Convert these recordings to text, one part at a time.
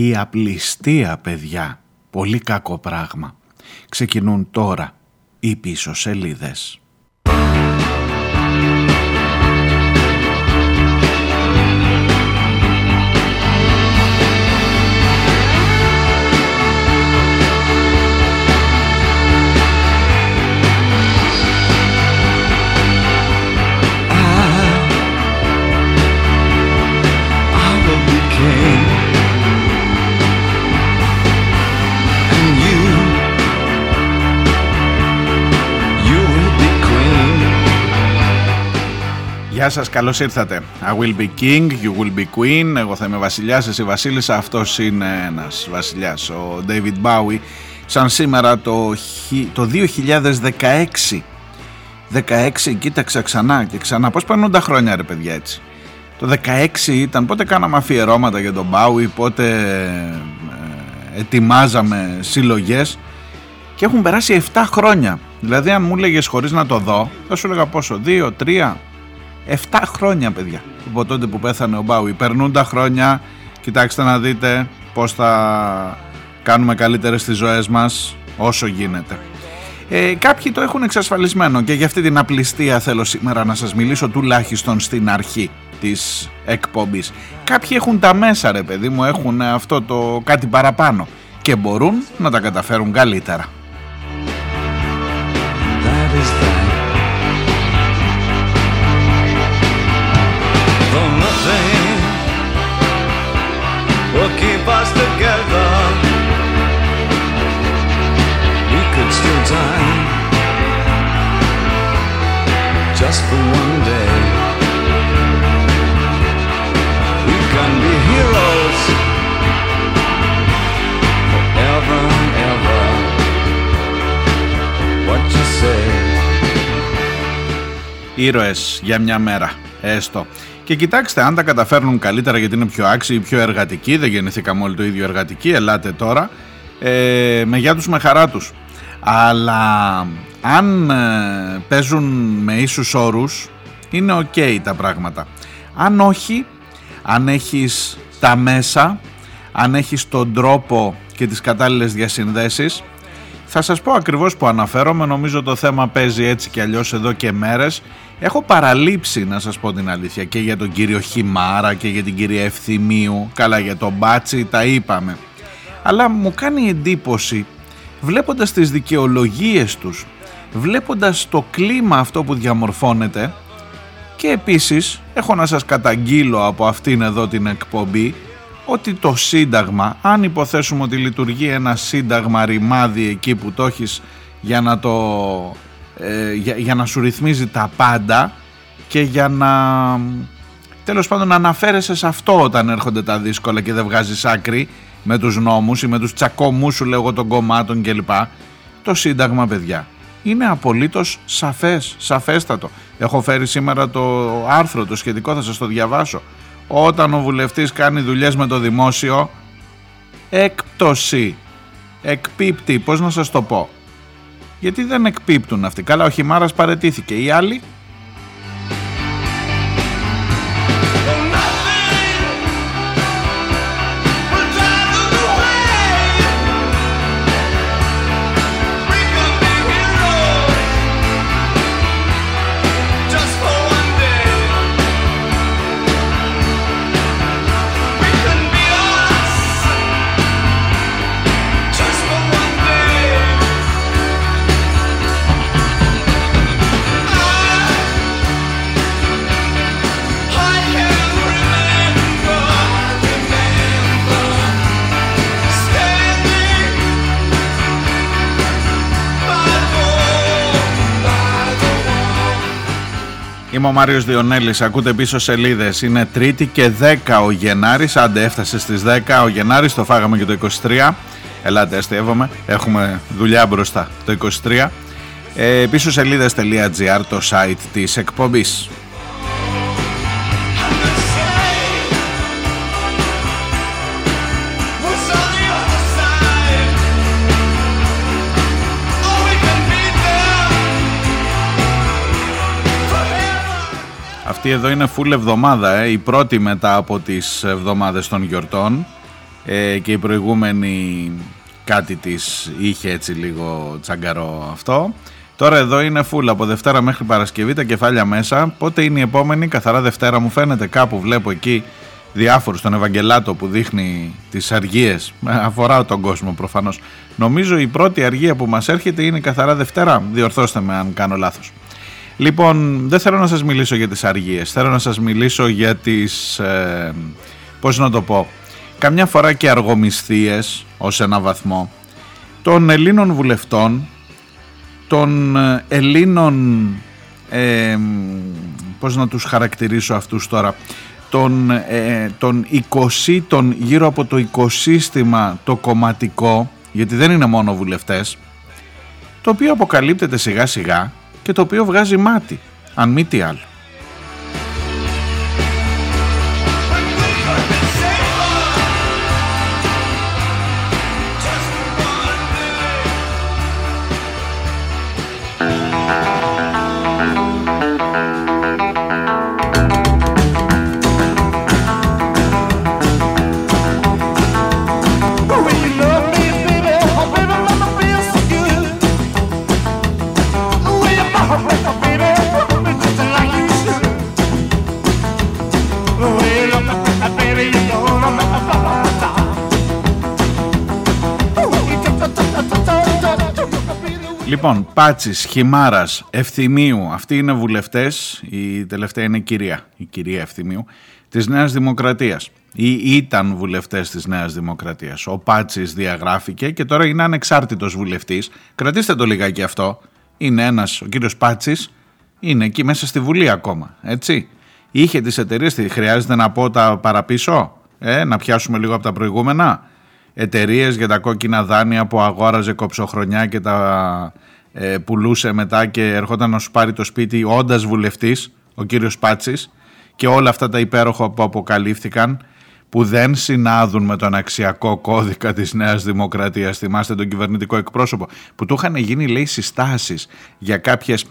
Η απληστία παιδιά, πολύ κακό πράγμα. Ξεκινούν τώρα οι πίσω σελίδες. Γεια σας, καλώς ήρθατε. I will be king, you will be queen. Εγώ θα είμαι βασιλιάς, εσύ βασίλισσα. Αυτός είναι ένας βασιλιάς, ο David Bowie. Σαν σήμερα το, το 2016. 16, κοίταξα ξανά και ξανά. Πώς πάνε τα χρόνια ρε παιδιά έτσι. Το 16 ήταν, πότε κάναμε αφιερώματα για τον Bowie, πότε ε, ετοιμάζαμε συλλογές και έχουν περάσει 7 χρόνια. Δηλαδή αν μου έλεγε χωρίς να το δω, θα σου έλεγα πόσο, 2, 3, 7 χρόνια παιδιά από τότε που πέθανε ο Μπάουι. Περνούν τα χρόνια, κοιτάξτε να δείτε πώς θα κάνουμε καλύτερες τις ζωές μας όσο γίνεται. Ε, κάποιοι το έχουν εξασφαλισμένο και για αυτή την απληστία θέλω σήμερα να σας μιλήσω τουλάχιστον στην αρχή της εκπομπής. Κάποιοι έχουν τα μέσα ρε παιδί μου, έχουν αυτό το κάτι παραπάνω και μπορούν να τα καταφέρουν καλύτερα. Time just for one day. We can be heroes forever and ever. What you say? Ήρωες για μια μέρα, έστω. Και κοιτάξτε, αν τα καταφέρνουν καλύτερα γιατί είναι πιο άξιοι, πιο εργατικοί, δεν γεννηθήκαμε όλοι το ίδιο εργατικοί, ελάτε τώρα, ε, με γεια τους, με χαρά τους. Αλλά αν ε, παίζουν με ίσους όρους, είναι ok τα πράγματα. Αν όχι, αν έχεις τα μέσα, αν έχεις τον τρόπο και τις κατάλληλες διασυνδέσεις, θα σας πω ακριβώς που αναφέρομαι, νομίζω το θέμα παίζει έτσι και αλλιώς εδώ και μέρες Έχω παραλείψει να σας πω την αλήθεια και για τον κύριο Χιμάρα και για την κυρία Ευθυμίου, καλά για τον Μπάτσι τα είπαμε. Αλλά μου κάνει εντύπωση βλέποντας τις δικαιολογίες τους, βλέποντας το κλίμα αυτό που διαμορφώνεται και επίσης έχω να σας καταγγείλω από αυτήν εδώ την εκπομπή ότι το Σύνταγμα, αν υποθέσουμε ότι λειτουργεί ένα Σύνταγμα ρημάδι εκεί που το έχεις για να το ε, για, να σου ρυθμίζει τα πάντα και για να τέλος πάντων να αναφέρεσαι σε αυτό όταν έρχονται τα δύσκολα και δεν βγάζεις άκρη με τους νόμους ή με τους τσακωμούς σου λέγω των κομμάτων κλπ. Το Σύνταγμα παιδιά είναι απολύτως σαφές, σαφέστατο. Έχω φέρει σήμερα το άρθρο το σχετικό θα σας το διαβάσω. Όταν ο βουλευτής κάνει δουλειές με το δημόσιο έκπτωση, εκπίπτει, πώς να σας το πω; Γιατί δεν εκπίπτουν αυτοί. Καλά, ο Χιμάρας παρετήθηκε. Οι άλλοι Είμαι ο Μάριος Διονέλης, ακούτε πίσω σελίδες. Είναι Τρίτη και 10 ο Γενάρης, άντε έφτασε στις 10 ο Γενάρης, το φάγαμε και το 23. Ελάτε, αστείευομαι, έχουμε δουλειά μπροστά το 23. Ε, πίσω σελίδες.gr το site της εκπομπής. Αυτή εδώ είναι full εβδομάδα, ε, η πρώτη μετά από τις εβδομάδες των γιορτών. ε, και η προηγούμενη κάτι της είχε έτσι λίγο τσαγκαρό αυτό. Τώρα εδώ είναι φουλ από Δευτέρα μέχρι Παρασκευή τα κεφάλια μέσα. Πότε είναι η επόμενη, καθαρά Δευτέρα μου φαίνεται κάπου βλέπω εκεί διάφορους τον Ευαγγελάτο που δείχνει τις αργίες αφορά τον κόσμο προφανώς νομίζω η πρώτη αργία που μας έρχεται είναι καθαρά Δευτέρα διορθώστε με αν κάνω λάθος λοιπόν δεν θέλω να σας μιλήσω για τις αργίες. Θέλω να σας μιλήσω για τις ε, πώς να το πω καμιά φορά και αργομισθίες ως ένα βαθμό των Ελλήνων βουλευτών των ε, Ελλήνων ε, πώς να τους χαρακτηρίσω αυτούς τώρα των, ε, των οικοσύτων γύρω από το οικοσύστημα το κομματικό γιατί δεν είναι μόνο βουλευτές το οποίο αποκαλύπτεται σιγά σιγά και το οποίο βγάζει μάτι αν μη τι άλλο. Λοιπόν, Πάτσης, Χιμάρας, Ευθυμίου, αυτοί είναι βουλευτές. Η τελευταία είναι η κυρία, η κυρία Ευθυμίου, της Νέας Δημοκρατίας. Ή ήταν βουλευτές της Νέας Δημοκρατίας. Ο Πάτσης διαγράφηκε και τώρα είναι ανεξάρτητος βουλευτής. Κρατήστε το λιγάκι αυτό. Είναι ένας, ο κύριος Πάτσης, είναι εκεί μέσα στη Βουλή ακόμα. Έτσι. Είχε τις εταιρείες, χρειάζεται να πω τα παραπίσω, ε, να πιάσουμε λίγο από τα προηγούμενα; Εταιρείες για τα κόκκινα δάνεια που αγόραζε κοψοχρονιά και τα ε, πουλούσε μετά και ερχόταν να σου πάρει το σπίτι όντας βουλευτής, ο κύριος Πάτσης και όλα αυτά τα υπέροχα που αποκαλύφθηκαν που δεν συνάδουν με τον αξιακό κώδικα της Νέας Δημοκρατίας. Θυμάστε τον κυβερνητικό εκπρόσωπο που του είχαν γίνει λέει συστάσεις για κάποιες,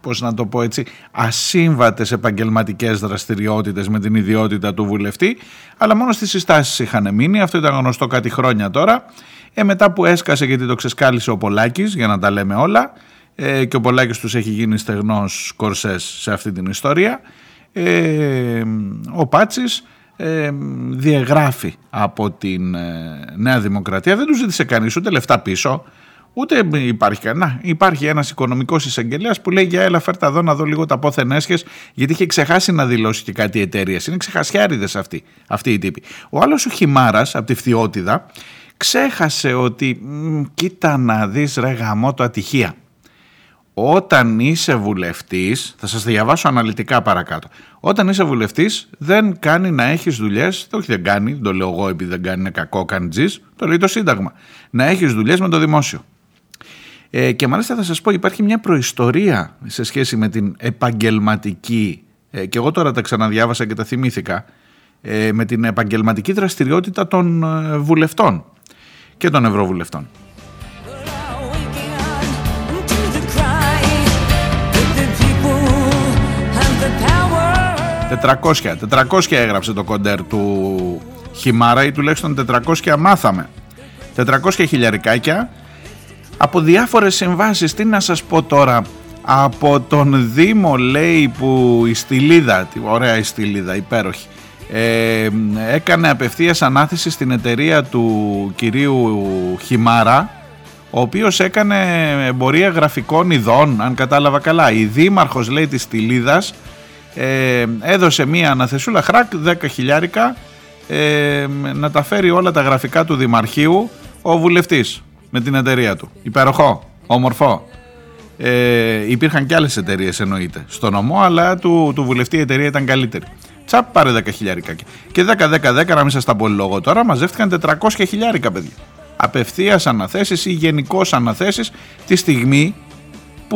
πώς να το πω έτσι, ασύμβατες επαγγελματικές δραστηριότητες με την ιδιότητα του βουλευτή, αλλά μόνο στις συστάσεις είχαν μείνει, αυτό ήταν γνωστό κάτι χρόνια τώρα. Ε, μετά που έσκασε γιατί το ξεσκάλισε ο Πολάκης, για να τα λέμε όλα, ε, και ο Πολάκης τους έχει γίνει στεγνός κορσές σε αυτή την ιστορία, ε, ο Πάτσης ε, διαγράφει από την ε, Νέα Δημοκρατία. Δεν τους ζήτησε κανείς ούτε λεφτά πίσω, ούτε υπάρχει κανένα. Υπάρχει ένας οικονομικός εισαγγελέας που λέει για έλα φέρτα εδώ να δω λίγο τα πόθεν έσχες γιατί είχε ξεχάσει να δηλώσει και κάτι εταιρεία. Είναι ξεχασιάριδες αυτοί, αυτοί οι τύποι. Ο άλλος ο Χιμάρας από τη Φθιώτιδα ξέχασε ότι κοίτα να δεις ρε γαμό το ατυχία όταν είσαι βουλευτής, θα σας διαβάσω αναλυτικά παρακάτω, όταν είσαι βουλευτής δεν κάνει να έχεις δουλειές, όχι δεν κάνει, δεν το λέω εγώ επειδή δεν κάνει, είναι κακό, κάνει τζις, το λέει το Σύνταγμα, να έχεις δουλειές με το δημόσιο. Ε, και μάλιστα θα σας πω υπάρχει μια προϊστορία σε σχέση με την επαγγελματική, ε, και εγώ τώρα τα ξαναδιάβασα και τα θυμήθηκα, ε, με την επαγγελματική δραστηριότητα των ε, βουλευτών και των ευρωβουλευτών. 400, 400 έγραψε το κοντέρ του Χιμάρα ή τουλάχιστον 400 μάθαμε. 400 χιλιαρικάκια από διάφορες συμβάσεις. Τι να σας πω τώρα, από τον Δήμο λέει που η Στυλίδα, ωραία η Στυλίδα, υπέροχη, ε, έκανε απευθείας ανάθεση στην εταιρεία του κυρίου Χιμάρα ο οποίος έκανε εμπορία γραφικών ειδών αν κατάλαβα καλά η δήμαρχος λέει της Στυλίδας ε, έδωσε μία αναθεσούλα χράκ 10 χιλιάρικα ε, να τα φέρει όλα τα γραφικά του Δημαρχείου ο βουλευτής με την εταιρεία του. Υπεροχό, όμορφο. Ε, υπήρχαν και άλλες εταιρείες εννοείται στο νομό, αλλά του, του βουλευτή η εταιρεία ήταν καλύτερη. Τσαπ, πάρε 10 χιλιάρικα. Και 10-10-10, να μην σας τα πω λόγο τώρα, μαζεύτηκαν 400 χιλιάρικα, παιδιά. Απευθείας αναθέσεις ή γενικώς αναθέσεις τη στιγμή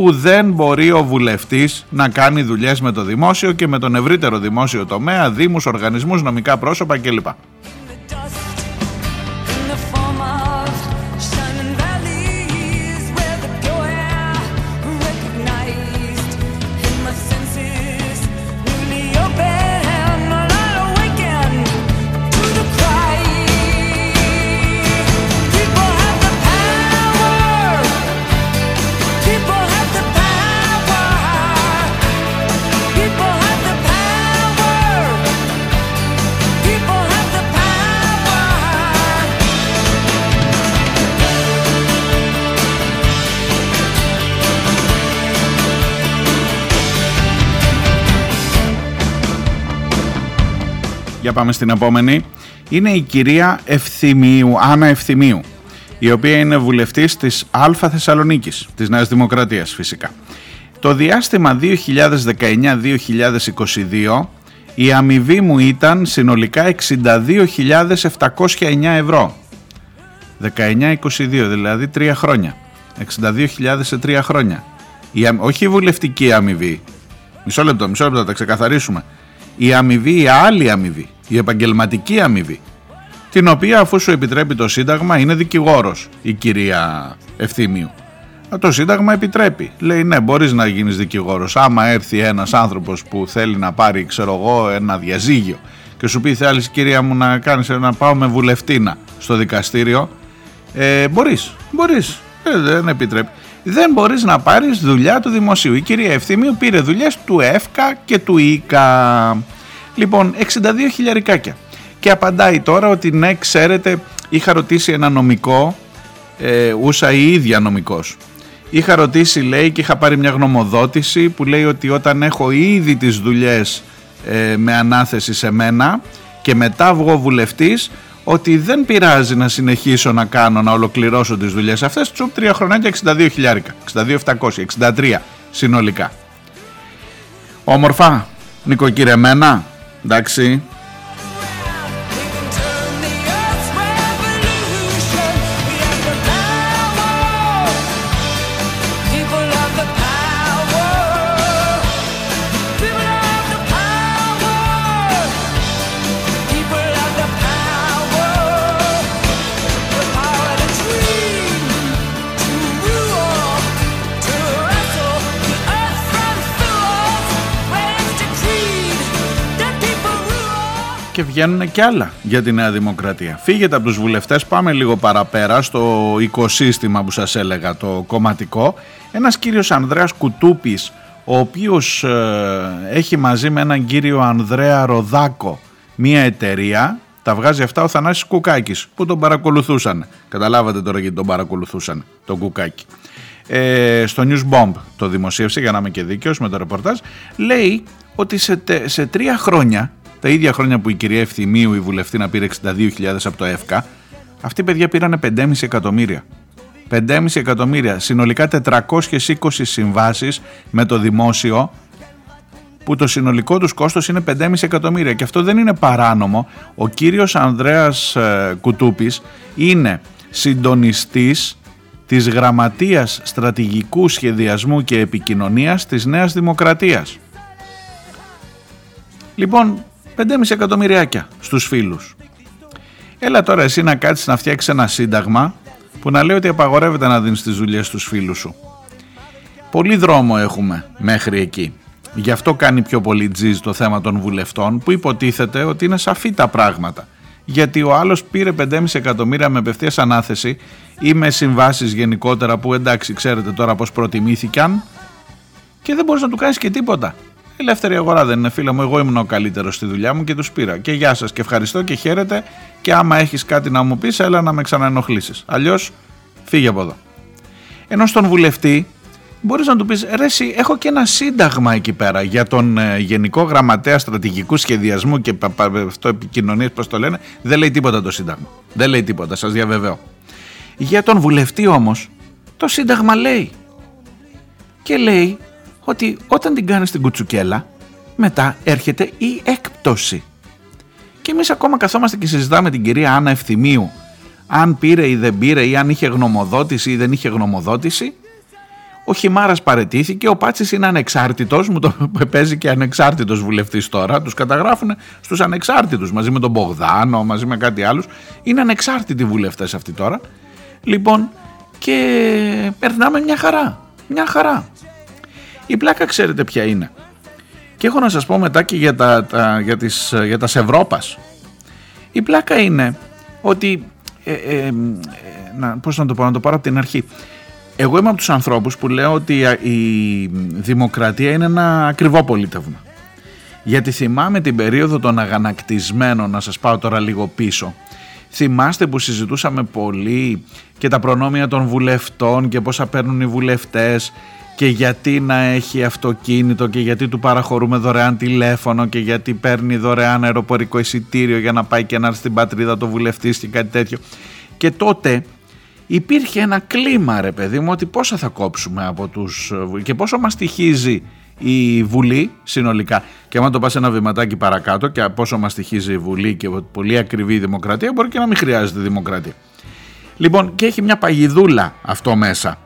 που δεν μπορεί ο βουλευτής να κάνει δουλειές με το δημόσιο και με τον ευρύτερο δημόσιο τομέα, δήμους, οργανισμούς, νομικά πρόσωπα κλπ. Για πάμε στην επόμενη. Είναι η κυρία Ευθυμίου, Άννα Ευθυμίου, η οποία είναι βουλευτής της Α Θεσσαλονίκης, της Νέας Δημοκρατίας φυσικά. Το διάστημα 2019-2022 η αμοιβή μου ήταν συνολικά 62.709 ευρώ. 19-22, δηλαδή 3 χρόνια. 62.000 σε 3 χρόνια. Η, όχι η βουλευτική αμοιβή. Μισό λεπτό, μισό λεπτό, θα τα ξεκαθαρίσουμε. Η αμοιβή, η άλλη αμοιβή, η επαγγελματική αμοιβή, την οποία αφού σου επιτρέπει το Σύνταγμα είναι δικηγόρος η κυρία Ευθύμιου. Το Σύνταγμα επιτρέπει. Λέει ναι μπορείς να γίνεις δικηγόρος. Άμα έρθει ένας άνθρωπος που θέλει να πάρει ξέρω εγώ ένα διαζύγιο και σου πει θέλεις κυρία μου να κάνεις να πάω με βουλευτήνα στο δικαστήριο ε, μπορείς, μπορείς, ε, δεν επιτρέπει. Δεν μπορείς να πάρεις δουλειά του δημοσίου. Η κυρία Ευθύμιου πήρε δουλειές του ΕΦΚΑ και του ΙΚΑ. Λοιπόν, 62 χιλιαρικάκια. Και απαντάει τώρα ότι ναι, ξέρετε, είχα ρωτήσει ένα νομικό, ε, ούσα η ίδια νομικός. Είχα ρωτήσει, λέει, και είχα πάρει μια γνωμοδότηση που λέει ότι όταν έχω ήδη τις δουλειές ε, με ανάθεση σε μένα και μετά βγω βουλευτής, ότι δεν πειράζει να συνεχίσω να κάνω, να ολοκληρώσω τις δουλειές αυτές, τσουπ τρία χρονάκια 62 χιλιάρικα, 62.700, 63 συνολικά. Όμορφα, νοικοκυρεμένα, εντάξει, και βγαίνουν και άλλα για τη Νέα Δημοκρατία. Φύγετε από τους βουλευτές, πάμε λίγο παραπέρα στο οικοσύστημα που σας έλεγα, το κομματικό. Ένας κύριος Ανδρέας Κουτούπης, ο οποίος ε, έχει μαζί με έναν κύριο Ανδρέα Ροδάκο μία εταιρεία, τα βγάζει αυτά ο Θανάσης Κουκάκης που τον παρακολουθούσαν. Καταλάβατε τώρα γιατί τον παρακολουθούσαν, τον Κουκάκη. Ε, στο News Bomb το δημοσίευσε για να είμαι και δίκαιος με το ρεπορτάζ λέει ότι σε, σε τρία χρόνια τα ίδια χρόνια που η κυρία Ευθυμίου η βουλευτή να πήρε 62.000 από το ΕΦΚΑ, αυτοί οι παιδιά πήραν 5,5 εκατομμύρια. 5,5 εκατομμύρια, συνολικά 420 συμβάσεις με το δημόσιο που το συνολικό τους κόστος είναι 5,5 εκατομμύρια και αυτό δεν είναι παράνομο. Ο κύριος Ανδρέας ε, Κουτούπης είναι συντονιστής της Γραμματείας Στρατηγικού Σχεδιασμού και Επικοινωνίας της Νέας Δημοκρατίας. Λοιπόν, 5,5 εκατομμυριάκια στους φίλους. Έλα τώρα εσύ να κάτσεις να φτιάξεις ένα σύνταγμα που να λέει ότι απαγορεύεται να δίνεις τις δουλειές στους φίλους σου. Πολύ δρόμο έχουμε μέχρι εκεί. Γι' αυτό κάνει πιο πολύ τζιζ το θέμα των βουλευτών που υποτίθεται ότι είναι σαφή τα πράγματα. Γιατί ο άλλος πήρε 5,5 εκατομμύρια με απευθείας ανάθεση ή με συμβάσεις γενικότερα που εντάξει ξέρετε τώρα πώς προτιμήθηκαν και δεν μπορείς να του κάνεις και τίποτα. Ελεύθερη αγορά δεν είναι φίλε μου. Εγώ ήμουν ο καλύτερος στη δουλειά μου και τους πήρα. Και γεια σας και ευχαριστώ και χαίρετε. Και άμα έχεις κάτι να μου πεις, έλα να με ξαναενοχλήσεις. Αλλιώς φύγε από εδώ. Ενώ στον βουλευτή μπορείς να του πεις: Ρε, εσύ, έχω και ένα σύνταγμα εκεί πέρα για τον ε, Γενικό Γραμματέα Στρατηγικού Σχεδιασμού και αυτό επικοινωνία, πώς το λένε. Δεν λέει τίποτα το σύνταγμα. Δεν λέει τίποτα, σας διαβεβαιώ. Για τον βουλευτή όμως, το σύνταγμα λέει. Και λέει ότι όταν την κάνεις την κουτσουκέλα μετά έρχεται η έκπτωση. Και εμείς ακόμα καθόμαστε και συζητάμε την κυρία Άννα Ευθυμίου αν πήρε ή δεν πήρε ή αν είχε γνωμοδότηση ή δεν είχε γνωμοδότηση. Ο Χιμάρας παρετήθηκε, ο Πάτσης είναι ανεξάρτητος, μου το παίζει και ανεξάρτητος βουλευτής τώρα. Τους καταγράφουν στους ανεξάρτητους μαζί με τον Μπογδάνο, μαζί με κάτι άλλους. Είναι ανεξάρτητοι βουλευτές αυτοί τώρα. Λοιπόν, και περνάμε μια χαρά. Μια χαρά. Η πλάκα ξέρετε ποια είναι. Και έχω να σας πω μετά και για τα, τα για τις, για τα Σευρόπας. Η πλάκα είναι ότι, ε, ε, ε, να, πώς να το πω, να το πάρω από την αρχή. Εγώ είμαι από τους ανθρώπους που λέω ότι η δημοκρατία είναι ένα ακριβό πολίτευμα. Γιατί θυμάμαι την περίοδο των αγανακτισμένων, να σας πάω τώρα λίγο πίσω, Θυμάστε που συζητούσαμε πολύ και τα προνόμια των βουλευτών και πόσα παίρνουν οι βουλευτές και γιατί να έχει αυτοκίνητο και γιατί του παραχωρούμε δωρεάν τηλέφωνο και γιατί παίρνει δωρεάν αεροπορικό εισιτήριο για να πάει και να έρθει στην πατρίδα το βουλευτής και κάτι τέτοιο. Και τότε υπήρχε ένα κλίμα ρε παιδί μου ότι πόσα θα κόψουμε από τους και πόσο μας στοιχίζει η Βουλή συνολικά και άμα το πας ένα βηματάκι παρακάτω και πόσο μας στοιχίζει η Βουλή και πολύ ακριβή η δημοκρατία μπορεί και να μην χρειάζεται δημοκρατία. Λοιπόν και έχει μια παγιδούλα αυτό μέσα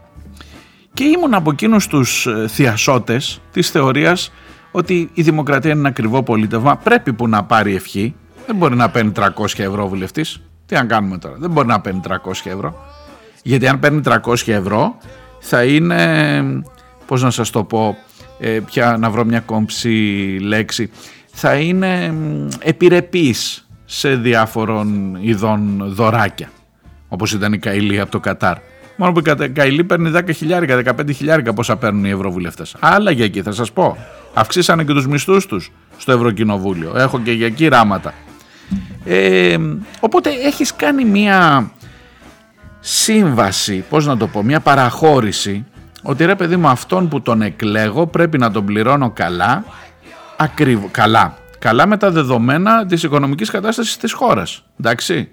και ήμουν από εκείνους τους ε, θειασότες της θεωρίας ότι η δημοκρατία είναι ένα ακριβό πολίτευμα, πρέπει που να πάρει ευχή, δεν μπορεί να παίρνει 300 ευρώ βουλευτής, τι να κάνουμε τώρα, δεν μπορεί να παίρνει 300 ευρώ, γιατί αν παίρνει 300 ευρώ θα είναι, πώς να σας το πω, ε, πια να βρω μια κόμψη λέξη, θα είναι επιρρεπής σε διάφορων ειδών δωράκια, όπως ήταν η Καηλή από το Κατάρ. Μόνο που η Καηλή παίρνει 10 χιλιάρικα, 15 χιλιάρικα πόσα παίρνουν οι ευρωβουλευτές. Άλλα για εκεί θα σας πω. Αυξήσανε και τους μισθούς τους στο Ευρωκοινοβούλιο. Έχω και για εκεί ράματα. Ε, οπότε έχεις κάνει μία σύμβαση, πώς να το πω, μία παραχώρηση ότι ρε παιδί μου αυτόν που τον εκλέγω πρέπει να τον πληρώνω καλά, ακριβ, καλά, καλά με τα δεδομένα της οικονομικής κατάστασης της χώρας, εντάξει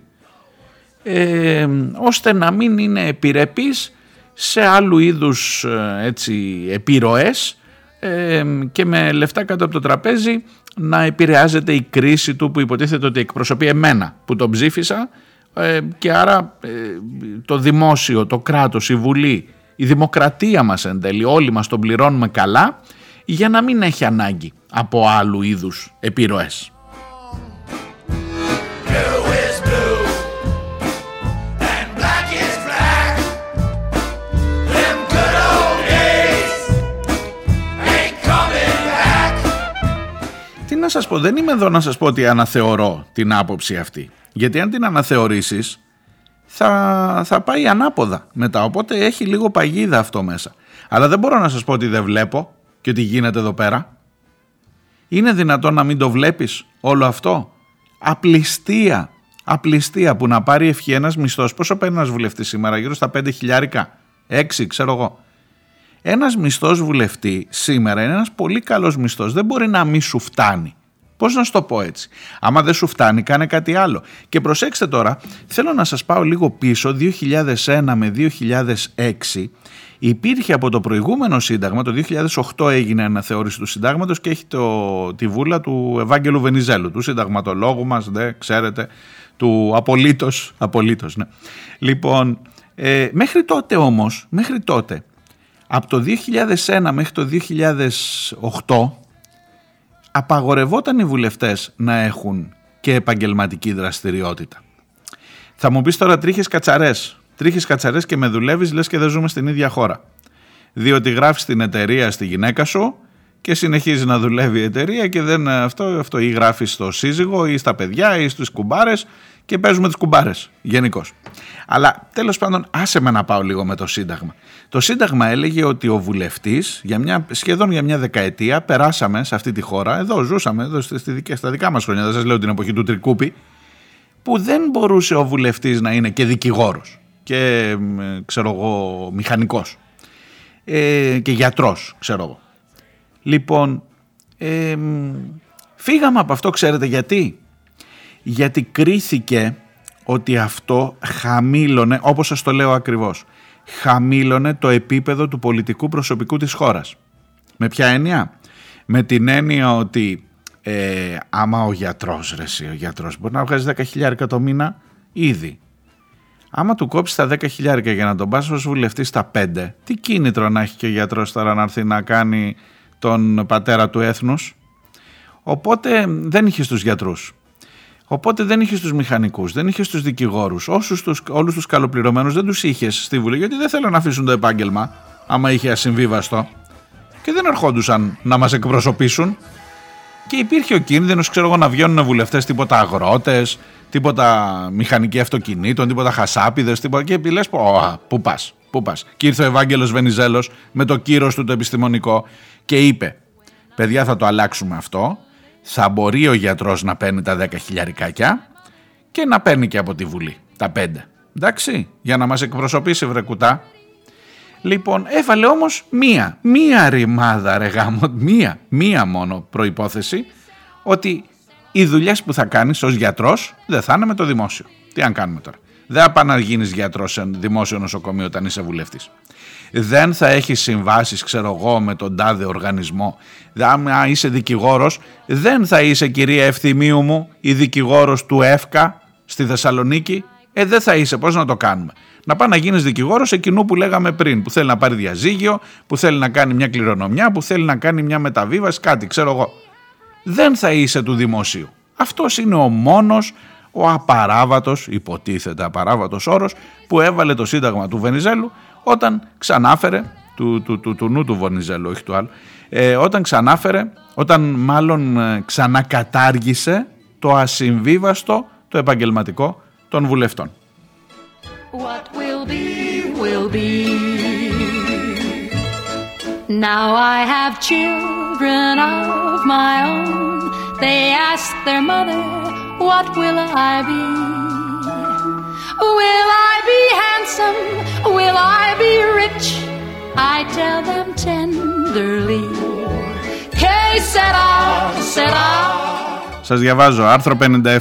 ε, ώστε να μην είναι επιρρεπής σε άλλου είδους ε, έτσι, επιρροές ε, και με λεφτά κάτω από το τραπέζι να επηρεάζεται η κρίση του που υποτίθεται ότι εκπροσωπεί εμένα που τον ψήφισα ε, και άρα το δημόσιο, το κράτος, η Βουλή, η δημοκρατία μας εν τέλει, όλοι μας τον πληρώνουμε καλά για να μην έχει ανάγκη από άλλου είδους επιρροές. Να σας πω, δεν είμαι εδώ να σας πω ότι αναθεωρώ την άποψη αυτή. Γιατί αν την αναθεωρήσεις θα, θα πάει ανάποδα μετά. Οπότε έχει λίγο παγίδα αυτό μέσα. Αλλά δεν μπορώ να σας πω ότι δεν βλέπω και ότι γίνεται εδώ πέρα. Είναι δυνατόν να μην το βλέπεις όλο αυτό; Απληστία. Απληστία που να πάρει ευχή ένας μισθός. Πόσο παίρνει ένας βουλευτής σήμερα, γύρω στα 5 χιλιάρικα. 6 ξέρω εγώ. Ένας μισθός βουλευτή σήμερα είναι ένας πολύ καλός μισθός. Δεν μπορεί να μην σου φτάνει. Πώς να σου το πω έτσι; Άμα δεν σου φτάνει, κάνε κάτι άλλο. Και προσέξτε τώρα, θέλω να σας πάω λίγο πίσω, 2001 με 2006. Υπήρχε από το προηγούμενο σύνταγμα, το 2008 έγινε αναθεώρηση του συντάγματος και έχει το, τη βούλα του Ευάγγελου Βενιζέλου, του συνταγματολόγου μας, δεν ξέρετε, του απολύτως. Απολύτως, ναι. Λοιπόν, ε, μέχρι τότε όμως, μέχρι τότε, από το 2001 μέχρι το 2008 απαγορευόταν οι βουλευτές να έχουν και επαγγελματική δραστηριότητα. Θα μου πεις τώρα τρίχες κατσαρές. Τρίχες κατσαρές και με δουλεύεις λες και δεν ζούμε στην ίδια χώρα. Διότι γράφεις την εταιρεία στη γυναίκα σου και συνεχίζεις να δουλεύει η εταιρεία και δεν αυτό, αυτό ή γράφεις στο σύζυγο ή στα παιδιά ή στους κουμπάρες και παίζουμε τις κουμπάρες γενικώς. Αλλά τέλος πάντων άσε με να πάω λίγο με το Σύνταγμα. Το Σύνταγμα έλεγε ότι ο βουλευτής για μια, σχεδόν για μια δεκαετία περάσαμε σε αυτή τη χώρα, εδώ ζούσαμε, εδώ στη, στα δικά μας χρόνια, δεν σας λέω την εποχή του Τρικούπη, που δεν μπορούσε ο βουλευτής να είναι και δικηγόρος και ξέρω εγώ μηχανικός ε, και γιατρός ξέρω εγώ. Λοιπόν, ε, φύγαμε από αυτό ξέρετε γιατί; Γιατί κρίθηκε ότι αυτό χαμήλωνε, όπως σας το λέω ακριβώς, χαμήλωνε το επίπεδο του πολιτικού προσωπικού της χώρας. Με ποια έννοια; Με την έννοια ότι ε, άμα ο γιατρός, ρε εσύ, ο γιατρός μπορεί να βγάζει 10 χιλιάρικα το μήνα ήδη. Άμα του κόψεις τα 10 χιλιάρικα για να τον πας ως βουλευτής στα 5, τι κίνητρο να έχει και ο γιατρός τώρα να έρθει να κάνει τον πατέρα του έθνους; Οπότε δεν είχες τους γιατρούς. Οπότε δεν είχες τους μηχανικούς, δεν είχες τους δικηγόρους, όλους τους καλοπληρωμένους δεν τους είχες στη Βουλή, γιατί δεν θέλουν να αφήσουν το επάγγελμα, άμα είχε ασυμβίβαστο. Και δεν ερχόντουσαν να μας εκπροσωπήσουν. Και υπήρχε ο κίνδυνος, ξέρω εγώ, να βγαίνουν βουλευτές τίποτα αγρότες, τίποτα μηχανικοί αυτοκινήτων, τίποτα χασάπιδε, τίποτα. Και λες, πού πας, πού πας. Και ήρθε ο Ευάγγελος Βενιζέλος με το κύρος του το επιστημονικό και είπε: Παιδιά, θα το αλλάξουμε αυτό θα μπορεί ο γιατρός να παίρνει τα 10 χιλιαρικάκια και να παίρνει και από τη Βουλή τα πέντε. Εντάξει, για να μας εκπροσωπήσει βρε κουτά. Λοιπόν, έβαλε όμως μία, μία ρημάδα ρε γάμο, μία, μία μόνο προϋπόθεση ότι οι δουλειές που θα κάνεις ως γιατρός δεν θα είναι με το δημόσιο. Τι αν κάνουμε τώρα. Δεν θα πάει να γίνει γιατρός σε δημόσιο νοσοκομείο όταν είσαι βουλευτής. Δεν θα έχει συμβάσεις, ξέρω εγώ, με τον τάδε οργανισμό. Αν είσαι δικηγόρος, δεν θα είσαι, κυρία Ευθυμίου μου, η δικηγόρος του ΕΦΚΑ στη Θεσσαλονίκη. Ε, δεν θα είσαι. Πώς να το κάνουμε. Να πάει να γίνεις δικηγόρος εκείνου που λέγαμε πριν, που θέλει να πάρει διαζύγιο, που θέλει να κάνει μια κληρονομιά, που θέλει να κάνει μια μεταβίβαση, κάτι, ξέρω εγώ. Δεν θα είσαι του δημοσίου. Αυτός είναι ο μόνος ο απαράβατος, υποτίθεται απαράβατος όρος που έβαλε το σύνταγμα του Βενιζέλου όταν ξανάφερε, του, του, του, του νου του Βενιζέλου όχι του άλλου, ε, όταν ξανάφερε, όταν μάλλον ε, ξανακατάργησε το ασυμβίβαστο, το επαγγελματικό των βουλευτών. What will be, will be. Now I have children of my own. They ask their mother what will I be? Will I be handsome? Will I be rich? I tell them tenderly. Hey, sera, sera. Σας διαβάζω. Άρθρο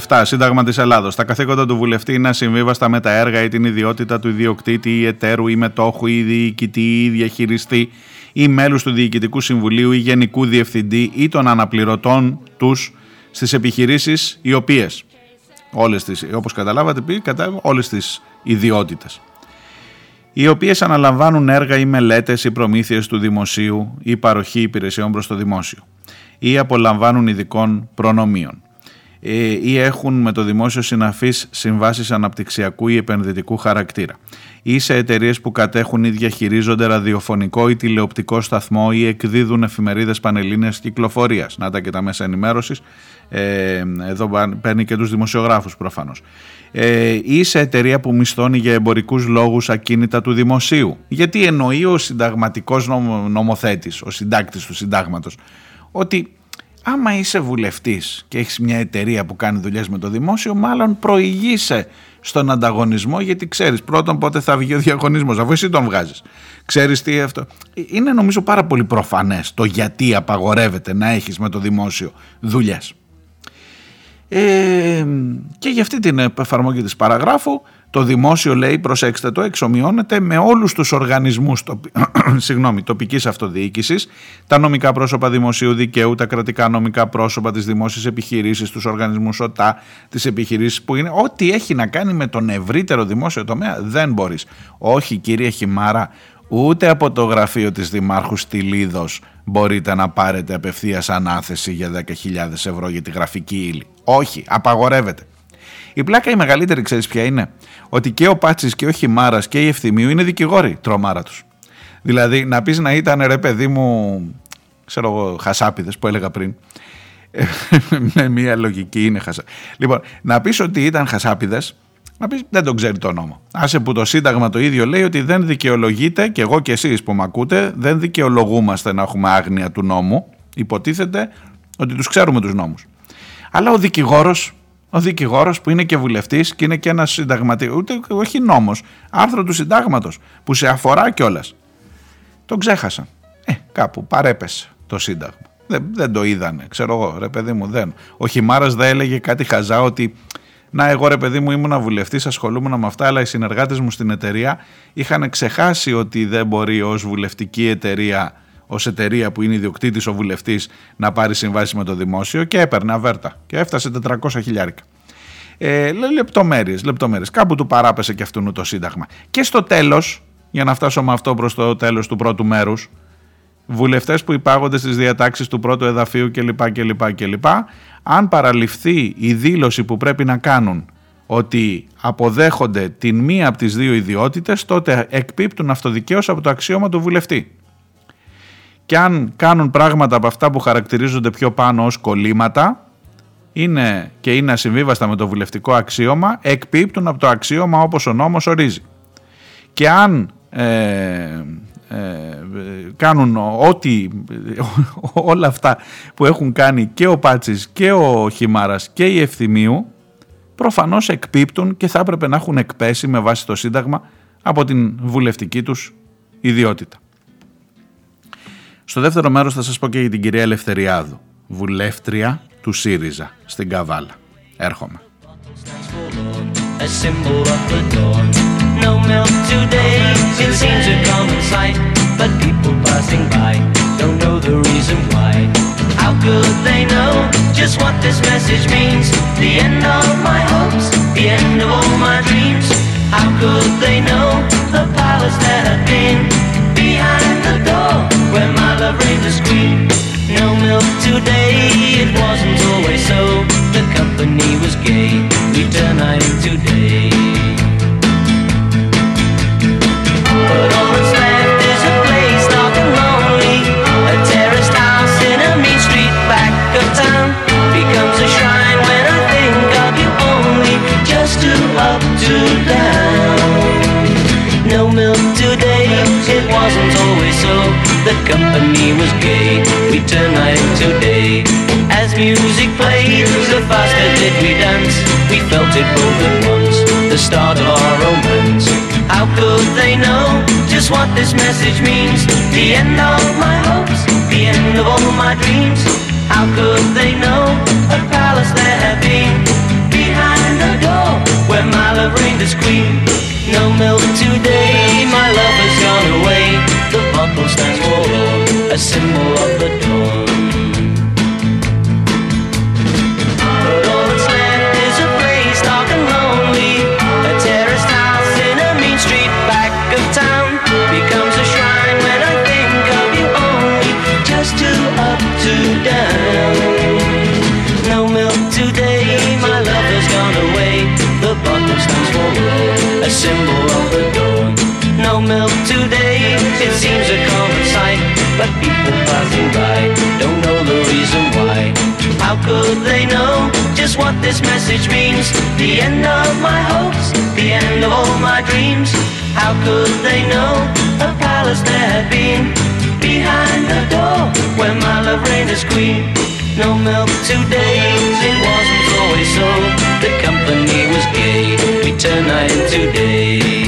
57. Σύνταγμα της Ελλάδος. Τα καθήκοντα του βουλευτή είναι ασυμβίβαστα με τα έργα ή την ιδιότητα του ιδιοκτήτη ή εταίρου ή μετόχου ή διοικητή ή διαχειριστή ή μέλους του Διοικητικού Συμβουλίου ή Γενικού Διευθυντή ή των αναπληρωτών τους στις επιχειρήσεις οι οποίες όλες τις, όπως καταλάβατε πει, κατά όλες τις ιδιότητες οι οποίες αναλαμβάνουν έργα ή μελέτες ή προμήθειες του δημοσίου ή παροχή υπηρεσιών προς το δημόσιο ή απολαμβάνουν ειδικών προνομίων ε, ή έχουν με το δημόσιο συναφείς συμβάσεις αναπτυξιακού ή επενδυτικού χαρακτήρα ή σε εταιρείες που κατέχουν ή διαχειρίζονται ραδιοφωνικό ή τηλεοπτικό σταθμό ή εκδίδουν εφημερίδες πανελλήνιας κυκλοφορίας. Να τα και τα μέσα ενημέρωσης ε, εδώ παίρνει και τους δημοσιογράφους προφανώς. Ε, ή σε εταιρεία που μισθώνει για εμπορικούς λόγους ακίνητα του δημοσίου. Γιατί εννοεί ο συνταγματικός νομοθέτης, ο συντάκτης του συντάγματος, ότι άμα είσαι βουλευτής και έχεις μια εταιρεία που κάνει δουλειές με το δημόσιο, μάλλον προηγείσαι στον ανταγωνισμό γιατί ξέρεις πρώτον πότε θα βγει ο διαγωνισμός, αφού εσύ τον βγάζεις. Ξέρεις τι αυτό. Είναι νομίζω πάρα πολύ προφανές το γιατί απαγορεύεται να έχεις με το δημόσιο δουλειές. Ε, και για αυτή την εφαρμογή της παραγράφου το δημόσιο λέει, προσέξτε το, εξομοιώνεται με όλους τους οργανισμούς τοπι... συγγνώμη, τοπικής αυτοδιοίκησης, τα νομικά πρόσωπα δημοσίου δικαίου, τα κρατικά νομικά πρόσωπα της δημόσιας επιχειρήσης, τους οργανισμούς ΟΤΑ, τις επιχειρήσεις που είναι, ό,τι έχει να κάνει με τον ευρύτερο δημόσιο τομέα δεν μπορείς. Όχι κύριε Χιμάρα, ούτε από το γραφείο της Δημάρχου Στυλίδος μπορείτε να πάρετε απευθείας ανάθεση για 10.000 ευρώ για τη γραφική ύλη. Όχι, απαγορεύεται. Η πλάκα η μεγαλύτερη ξέρεις ποια είναι; Ότι και ο Πάτσης και ο Χιμάρας και η Ευθυμίου είναι δικηγόροι τρομάρα τους. Δηλαδή να πεις να ήταν ρε παιδί μου, ξέρω εγώ, χασάπιδες που έλεγα πριν. με μια λογική είναι χασά. Λοιπόν, να πεις ότι ήταν χασάπιδες να πεις δεν τον ξέρει το νόμο. Άσε που το Σύνταγμα το ίδιο λέει ότι δεν δικαιολογείται, και εγώ και εσείς που με ακούτε, δεν δικαιολογούμαστε να έχουμε άγνοια του νόμου. Υποτίθεται ότι τους ξέρουμε τους νόμους. Αλλά ο δικηγόρος, ο δικηγόρος που είναι και βουλευτής και είναι και ένας συνταγματικό, ούτε όχι νόμος, άρθρο του συντάγματος που σε αφορά κιόλας. Τον ξέχασαν. Ε, κάπου παρέπεσε το Σύνταγμα. Δεν, δεν το είδανε, ξέρω εγώ, ρε παιδί μου, δεν. Ο Χιμάρας δεν έλεγε κάτι χαζά ότι να, εγώ ρε παιδί μου ήμουν βουλευτής, ασχολούμουν με αυτά, αλλά οι συνεργάτες μου στην εταιρεία είχαν ξεχάσει ότι δεν μπορεί ως βουλευτική εταιρεία, ως εταιρεία που είναι ιδιοκτήτης ο βουλευτής, να πάρει συμβάσεις με το δημόσιο και έπαιρνε αβέρτα. Και έφτασε 400 χιλιάρικα. Ε, λεπτομέρειες, λεπτομέρειες. Κάπου του παράπεσε και αυτού το Σύνταγμα. Και στο τέλος, για να φτάσω με αυτό προς το τέλος του πρώτου μέρους, βουλευτές που υπάγονται στις διατάξεις του πρώτου εδαφείου κλπ. κλπ, κλπ αν παραληφθεί η δήλωση που πρέπει να κάνουν ότι αποδέχονται την μία από τις δύο ιδιότητες, τότε εκπίπτουν αυτοδικαίως από το αξίωμα του βουλευτή. Και αν κάνουν πράγματα από αυτά που χαρακτηρίζονται πιο πάνω ως κολλήματα, είναι και είναι ασυμβίβαστα με το βουλευτικό αξίωμα, εκπίπτουν από το αξίωμα όπως ο νόμος ορίζει. Και αν ε, ε, κάνουν ό,τι όλα αυτά που έχουν κάνει και ο Πάτσης και ο Χιμάρας και η Ευθυμίου προφανώς εκπίπτουν και θα έπρεπε να έχουν εκπέσει με βάση το Σύνταγμα από την βουλευτική τους ιδιότητα. Στο δεύτερο μέρος θα σας πω και για την κυρία Ελευθεριάδου, βουλεύτρια του ΣΥΡΙΖΑ στην Καβάλα. Έρχομαι. How could they know just what this message means? The end of my hopes, the end of all my dreams. How could they know the palace that had been behind the door where my love reigned as queen? No milk today, it wasn't always so. The company was gay, we turned night into company was gay, we turned night into day. As music played, the faster did we dance. We felt it both at once, the start of our romance. How could they know just what this message means? The end of my hopes, the end of all my dreams. How could they know a palace there had been behind the door where my love reigned as queen? No milk today, my love has gone away. A symbol of the dawn. But people passing by don't know the reason why. How could they know just what this message means? The end of my hopes, the end of all my dreams. How could they know a palace there had been behind the door where my love reigned as queen? No milk today, it wasn't always so. The company was gay, we turned night into day.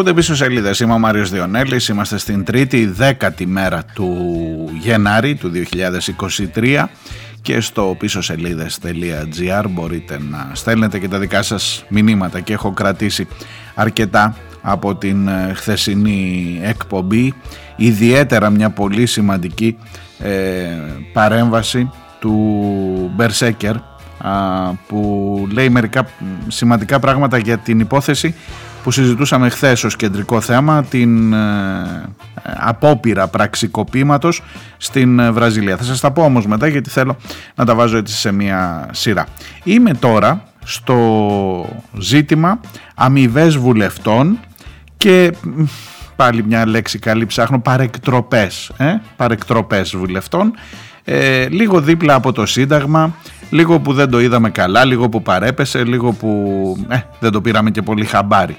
Ακούτε πίσω σελίδες. Είμαι ο Μάριος Διονέλης. Είμαστε στην τρίτη, δέκατη μέρα του Γενάρη του 2023 και στο πίσω σελίδες.gr μπορείτε να στέλνετε και τα δικά σας μηνύματα και έχω κρατήσει αρκετά από την ε, χθεσινή εκπομπή ιδιαίτερα μια πολύ σημαντική ε, παρέμβαση του Μπερσέκερ που λέει μερικά σημαντικά πράγματα για την υπόθεση που συζητούσαμε χθες ως κεντρικό θέμα την ε, απόπειρα πραξικοπήματος στην ε, Βραζιλία. Θα σας τα πω όμως μετά γιατί θέλω να τα βάζω έτσι σε μια σειρά. Είμαι τώρα στο ζήτημα αμοιβές βουλευτών και πάλι μια λέξη καλή ψάχνω παρεκτροπές, ε, παρεκτροπές βουλευτών ε, λίγο δίπλα από το Σύνταγμα λίγο που δεν το είδαμε καλά, λίγο που παρέπεσε, λίγο που ε, δεν το πήραμε και πολύ χαμπάρι.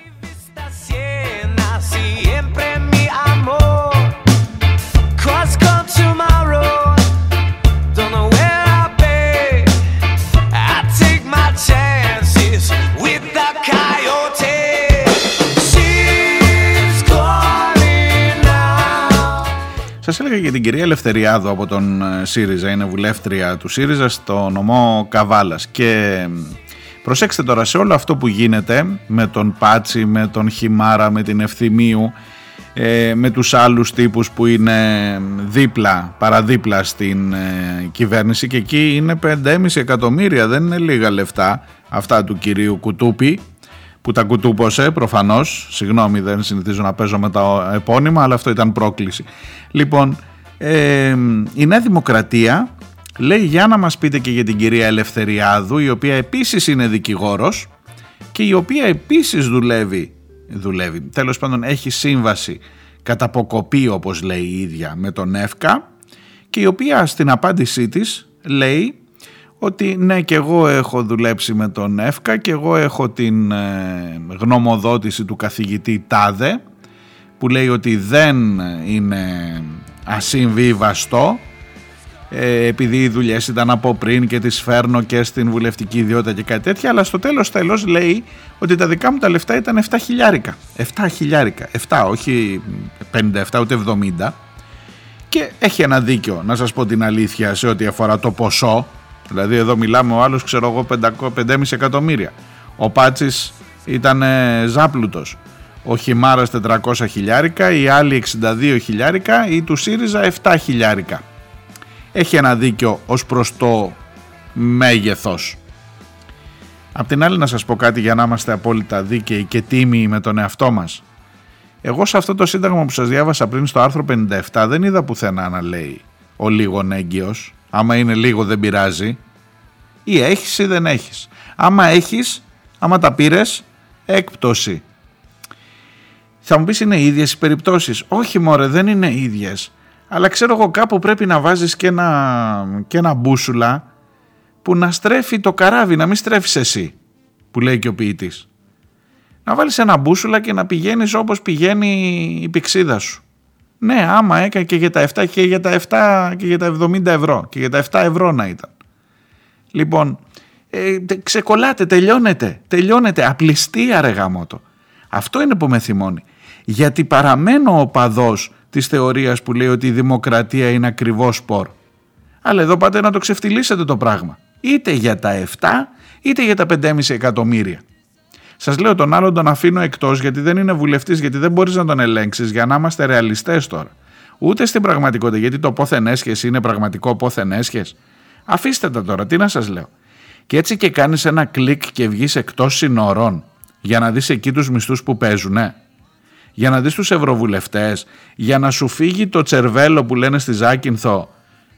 Σας έλεγα για την κυρία Ελευθεριάδου από τον ε, ΣΥΡΙΖΑ, είναι βουλεύτρια του ΣΥΡΙΖΑ στο νομό Καβάλας. Και προσέξτε τώρα σε όλο αυτό που γίνεται με τον Πάτσι, με τον Χιμάρα, με την Ευθυμίου, ε, με τους άλλους τύπους που είναι δίπλα, παραδίπλα στην ε, κυβέρνηση. Και εκεί είναι 5,5 εκατομμύρια, δεν είναι λίγα λεφτά αυτά του κυρίου Κουτούπη που τα κουτούπωσε προφανώς, συγγνώμη δεν συνηθίζω να παίζω με τα επώνυμα αλλά αυτό ήταν πρόκληση. Λοιπόν, ε, η Νέα Δημοκρατία λέει για να μας πείτε και για την κυρία Ελευθεριάδου η οποία επίσης είναι δικηγόρος και η οποία επίσης δουλεύει, δουλεύει τέλος πάντων έχει σύμβαση κατά αποκοπή όπως λέει η ίδια με τον ΕΦΚΑ και η οποία στην απάντησή της λέει ότι ναι και εγώ έχω δουλέψει με τον ΕΦΚΑ και εγώ έχω την ε, γνωμοδότηση του καθηγητή Τάδε που λέει ότι δεν είναι ασυμβίβαστο ε, επειδή οι δουλειές ήταν από πριν και τις φέρνω και στην βουλευτική ιδιότητα και κάτι τέτοια αλλά στο τέλος τέλος λέει ότι τα δικά μου τα λεφτά ήταν 7 χιλιάρικα. 7 χιλιάρικα. 7 όχι 57 ούτε 70 και έχει ένα δίκιο να σας πω την αλήθεια σε ό,τι αφορά το ποσό Δηλαδή εδώ μιλάμε ο άλλος ξέρω εγώ 5,5 εκατομμύρια. Ο Πάτσης ήταν ζάπλουτος. Ο Χιμάρας 400 χιλιάρικα, οι άλλοι 62 χιλιάρικα, ή του ΣΥΡΙΖΑ 7 χιλιάρικα. Έχει ένα δίκιο ως προς το μέγεθος. Απ' την άλλη να σας πω κάτι για να είμαστε απόλυτα δίκαιοι και τίμοι με τον εαυτό μας. Εγώ σε αυτό το σύνταγμα που σας διάβασα πριν στο άρθρο 57 δεν είδα πουθενά να λέει ο λίγον έγκυος Άμα είναι λίγο δεν πειράζει. Ή έχεις ή δεν έχεις. Άμα έχεις, άμα τα πήρες, έκπτωση. Θα μου πεις είναι ίδιες οι περιπτώσεις; Όχι μωρέ δεν είναι ίδιες. Αλλά ξέρω εγώ κάπου πρέπει να βάζεις και ένα, και ένα μπούσουλα που να στρέφει το καράβι, να μην στρέφεις εσύ, που λέει και ο ποιητής. Να βάλεις ένα μπούσουλα και να πηγαίνεις όπως πηγαίνει η πηξίδα σου. Ναι, άμα έκανε και για τα 7 και για τα 7 και για τα 70 ευρώ και για τα 7 ευρώ να ήταν. Λοιπόν, ε, ξεκολλάτε, τελειώνετε, τελειώνετε, απληστία ρε γαμότο. Αυτό είναι που με θυμώνει. Γιατί παραμένω ο παδός της θεωρίας που λέει ότι η δημοκρατία είναι ακριβώς σπορ. Αλλά εδώ πάτε να το ξεφτυλίσετε το πράγμα. Είτε για τα 7 είτε για τα 5,5 εκατομμύρια. Σας λέω τον άλλον τον αφήνω εκτός γιατί δεν είναι βουλευτής, γιατί δεν μπορείς να τον ελέγξεις για να είμαστε ρεαλιστές τώρα. Ούτε στην πραγματικότητα, γιατί το πόθεν έσχες είναι πραγματικό πόθεν έσχες. Αφήστε τα τώρα, τι να σας λέω. Και έτσι και κάνεις ένα κλικ και βγεις εκτός συνορών για να δεις εκεί τους μισθούς που παίζουν, Για να δεις τους ευρωβουλευτές, για να σου φύγει το τσερβέλο που λένε στη Ζάκυνθο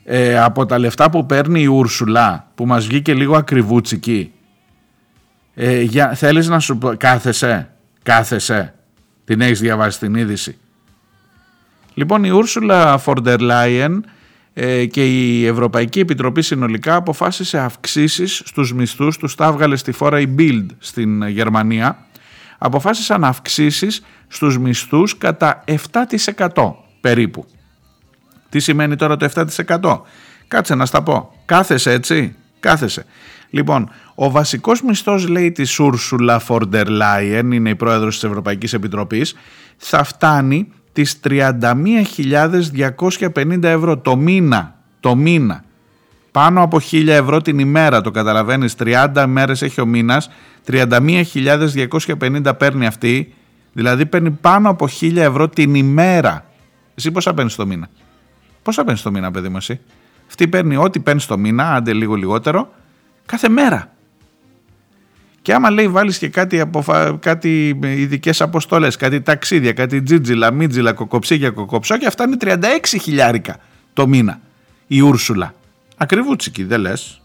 ε, από τα λεφτά που παίρνει η Ούρσουλα, που μας βγήκε λίγο ακριβούτσικη ε, για, θέλεις να σου πω, κάθεσαι, κάθεσαι, την έχεις διαβάσει την είδηση. Λοιπόν η Ούρσουλα Φορντερ Λάιεν και η Ευρωπαϊκή Επιτροπή συνολικά αποφάσισε αυξήσεις στους μισθούς, τους τα έβγαλε στη φόρα η Bild στην Γερμανία, αποφάσισαν αυξήσεις στους μισθούς κατά 7% περίπου. Τι σημαίνει τώρα το 7%? Κάτσε να στα πω. Κάθεσαι έτσι, κάθεσαι. Λοιπόν, ο βασικός μισθός λέει της Ursula von der Leyen, είναι η πρόεδρος της Ευρωπαϊκής Επιτροπής, θα φτάνει τις 31.250 ευρώ το μήνα. Το μήνα. Πάνω από 1.000 ευρώ την ημέρα, το καταλαβαίνεις, 30 μέρες έχει ο μήνας, 31.250 παίρνει αυτή, δηλαδή παίρνει πάνω από 1.000 ευρώ την ημέρα. Εσύ πόσα παίρνεις το μήνα; Πόσα παίρνεις το μήνα, παιδί μου, εσύ; Αυτή παίρνει ό,τι παίρνεις το μήνα, άντε λίγο λιγότερο, κάθε μέρα. Και άμα λέει βάλεις και κάτι, αποφα... κάτι ειδικές αποστολές, κάτι ταξίδια, κάτι τζίτζιλα, μίτζιλα, κοκοψίγια, κοκοψόκια, φτάνει 36 χιλιάρικα το μήνα η Ούρσουλα. Ακριβούτσικη, δεν λες.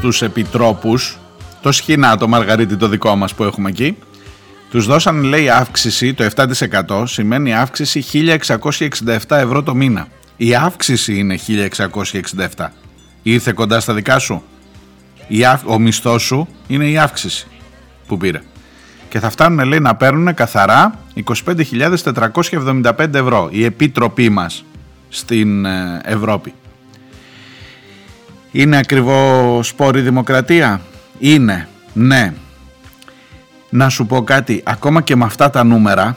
Στους επιτρόπους το σχοινά το Μαργαρίτη το δικό μας που έχουμε εκεί τους δώσαν λέει αύξηση το 7% σημαίνει αύξηση 1667 ευρώ το μήνα. Η αύξηση είναι 1667 ήρθε κοντά στα δικά σου. Ο μισθός σου είναι η αύξηση που πήρε. Και θα φτάνουν λέει να παίρνουν καθαρά 25.475 ευρώ η επίτροπή μας στην ε, Ευρώπη είναι ακριβό σπόρη δημοκρατία; Είναι, ναι. Να σου πω κάτι, ακόμα και με αυτά τα νούμερα,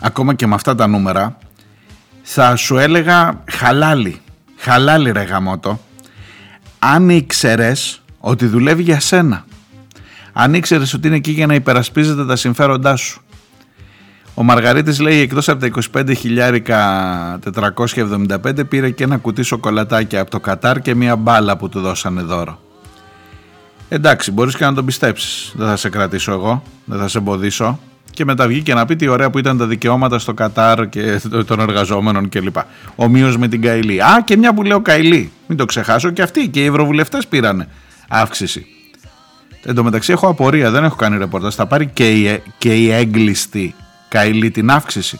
ακόμα και με αυτά τα νούμερα, θα σου έλεγα χαλάλι, χαλάλι ρε γαμότο, αν ήξερες ότι δουλεύει για σένα. Αν ήξερες ότι είναι εκεί για να υπερασπίζεται τα συμφέροντά σου. Ο Μαργαρίτης λέει εκτός από τα 25.475 πήρε και ένα κουτί σοκολατάκια από το Κατάρ και μια μπάλα που του δώσανε δώρο. Εντάξει, μπορείς και να τον πιστέψεις. Δεν θα σε κρατήσω εγώ, δεν θα σε εμποδίσω. Και μετά βγήκε να πει τι ωραία που ήταν τα δικαιώματα στο Κατάρ και των εργαζόμενων κλπ. Ομοίως με την Καηλή. Α, και μια που λέω Καηλή. Μην το ξεχάσω και αυτοί και οι ευρωβουλευτές πήραν αύξηση. Εν τω μεταξύ έχω απορία, δεν έχω κάνει ρεπορτάζ. Θα πάρει και η, και η έγκλειστη Καηλή την αύξηση.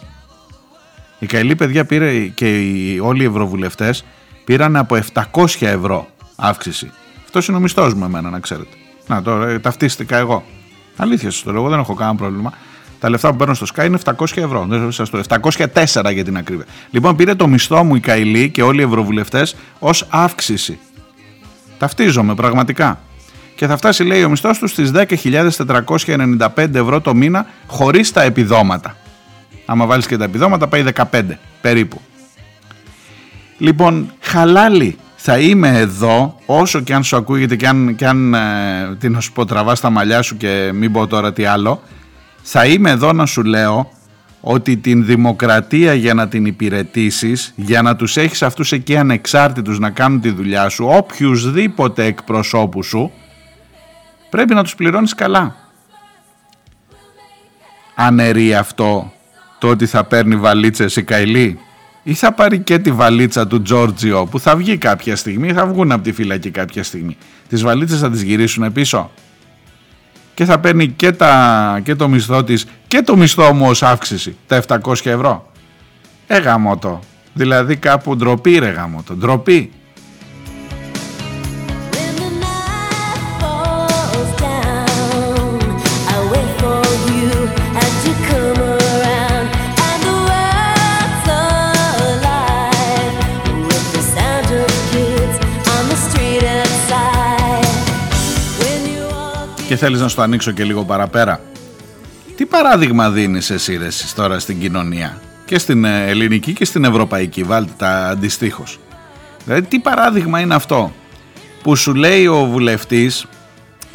Η Καηλή παιδιά πήρε και οι, όλοι οι ευρωβουλευτές πήραν από 700 ευρώ αύξηση. Αυτό είναι ο μισθός μου εμένα να ξέρετε. Να τώρα ε, ταυτίστηκα εγώ. Αλήθεια σας το λέω, δεν έχω κανένα πρόβλημα. Τα λεφτά που παίρνω στο Sky είναι 700 ευρώ. Δεν σα το 704 για την ακρίβεια. Λοιπόν, πήρε το μισθό μου η Καηλή και όλοι οι ευρωβουλευτές ως αύξηση. Ταυτίζομαι πραγματικά και θα φτάσει λέει ο μισθός του στις 10.495 ευρώ το μήνα χωρίς τα επιδόματα. Άμα βάλεις και τα επιδόματα πάει 15 περίπου. Λοιπόν, χαλάλι θα είμαι εδώ όσο και αν σου ακούγεται και αν, και αν ε, τι να σου πω τραβάς τα μαλλιά σου και μην πω τώρα τι άλλο θα είμαι εδώ να σου λέω ότι την δημοκρατία για να την υπηρετήσεις, για να τους έχεις αυτούς εκεί ανεξάρτητους να κάνουν τη δουλειά σου, οποιουσδήποτε εκπροσώπους σου, πρέπει να τους πληρώνεις καλά. Αναιρεί αυτό το ότι θα παίρνει βαλίτσες η Καηλή ή θα πάρει και τη βαλίτσα του Τζόρτζιο που θα βγει κάποια στιγμή, θα βγουν από τη φυλακή κάποια στιγμή. Τις βαλίτσες θα τις γυρίσουν πίσω και θα παίρνει και, τα, και το μισθό της και το μισθό μου ως αύξηση, τα 700 ευρώ. Ε γαμώτο, δηλαδή κάπου ντροπή ρε γαμώτο, ντροπή. Και θέλεις να σου το ανοίξω και λίγο παραπέρα. Τι παράδειγμα δίνεις εσύ ρε, τώρα στην κοινωνία; Και στην ε, ελληνική και στην ευρωπαϊκή, βάλτε τα αντιστοίχως. Δηλαδή τι παράδειγμα είναι αυτό που σου λέει ο βουλευτής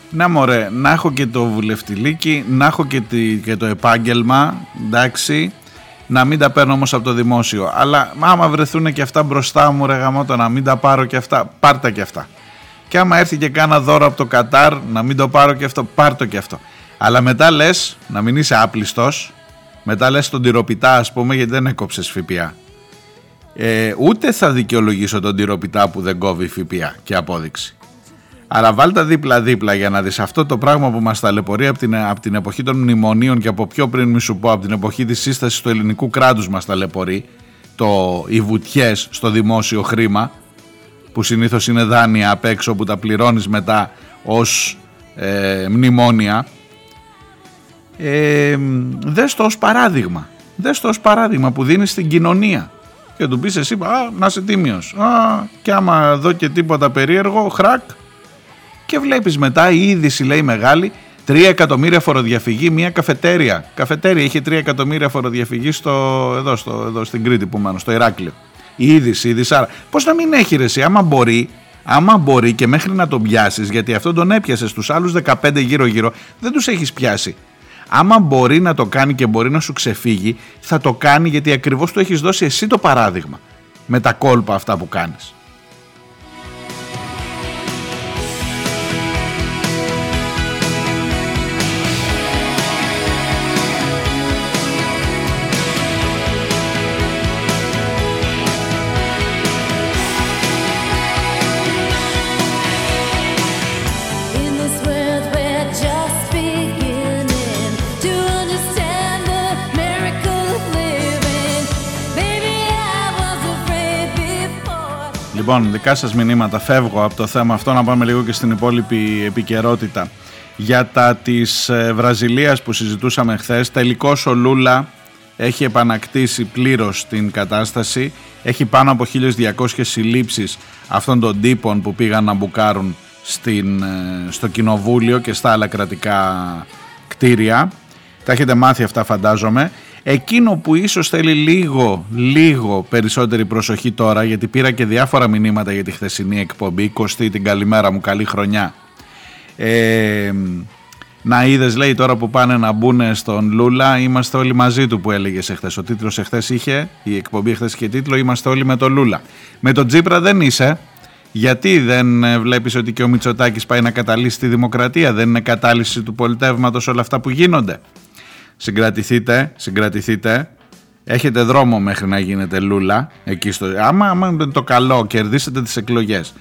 να μωρέ, να έχω και το βουλευτηλίκι, να έχω και, και το επάγγελμα, εντάξει, να μην τα παίρνω όμως από το δημόσιο. Αλλά άμα βρεθούν και αυτά μπροστά μου ρε γαμώτο, να μην τα πάρω και αυτά, πάρτα και αυτά. Και άμα έρθει και κάνα δώρο από το Κατάρ, να μην το πάρω και αυτό, πάρ το και αυτό. Αλλά μετά λες, να μην είσαι άπλιστος, μετά λες τον τυροπιτά, ας πούμε, γιατί δεν έκοψες ΦΠΑ. Ε, ούτε θα δικαιολογήσω τον τυροπιτά που δεν κόβει ΦΠΑ και απόδειξη. Αλλά βάλτε δίπλα-δίπλα για να δεις αυτό το πράγμα που μας ταλαιπωρεί από την, από την εποχή των μνημονίων και από πιο πριν μη σου πω από την εποχή της σύστασης του ελληνικού κράτους μας ταλαιπωρεί το, οι βουτιές στο δημόσιο χρήμα που συνήθως είναι δάνεια απ' έξω που τα πληρώνεις μετά ως ε, μνημόνια ε, δες το ως παράδειγμα. Δες το ως παράδειγμα που δίνεις στην κοινωνία. Και του πεις εσύ α, να είσαι τίμιος. Α, και άμα δω και τίποτα περίεργο χρακ και βλέπεις μετά η είδηση λέει μεγάλη. 3 εκατομμύρια φοροδιαφυγή, μια καφετέρια. Καφετέρια είχε 3 εκατομμύρια φοροδιαφυγή στο, εδώ, στο, εδώ στην Κρήτη που μένω, στο Ηράκλειο. Η είδηση, η δυσάρα. Πώς να μην έχει ρε, άμα μπορεί, άμα μπορεί και μέχρι να τον πιάσεις, γιατί αυτό τον έπιασες στου άλλους 15 γύρω-γύρω, δεν τους έχεις πιάσει. Άμα μπορεί να το κάνει και μπορεί να σου ξεφύγει, θα το κάνει γιατί ακριβώς του έχεις δώσει εσύ το παράδειγμα με τα κόλπα αυτά που κάνεις. Λοιπόν, δικά σας μηνύματα. Φεύγω από το θέμα αυτό να πάμε λίγο και στην υπόλοιπη επικαιρότητα. Για τα της ε, Βραζιλίας που συζητούσαμε χθες, τελικώς ο Λούλα έχει επανακτήσει πλήρως την κατάσταση. Έχει πάνω από 1.200 συλλήψεις αυτών των τύπων που πήγαν να μπουκάρουν στην, ε, στο κοινοβούλιο και στα άλλα κρατικά κτίρια. Τα έχετε μάθει αυτά φαντάζομαι. Εκείνο που ίσως θέλει λίγο, λίγο περισσότερη προσοχή τώρα, γιατί πήρα και διάφορα μηνύματα για τη χθεσινή εκπομπή, Κωστή την καλημέρα μου, καλή χρονιά. Ε, να είδες, λέει τώρα που πάνε να μπουν στον Λούλα, είμαστε όλοι μαζί του που έλεγες εχθές. Ο τίτλος εχθές είχε, η εκπομπή εχθές είχε τίτλο Είμαστε όλοι με τον Λούλα. Με τον Τζίπρα δεν είσαι. Γιατί δεν ε, βλέπεις ότι και ο Μητσοτάκης πάει να καταλύσει τη δημοκρατία, δεν είναι κατάλυση του πολιτεύματος όλα αυτά που γίνονται. Συγκρατηθείτε, συγκρατηθείτε. Έχετε δρόμο μέχρι να γίνετε λούλα. Εκεί στο... άμα, άμα το καλό, κερδίσετε τις εκλογές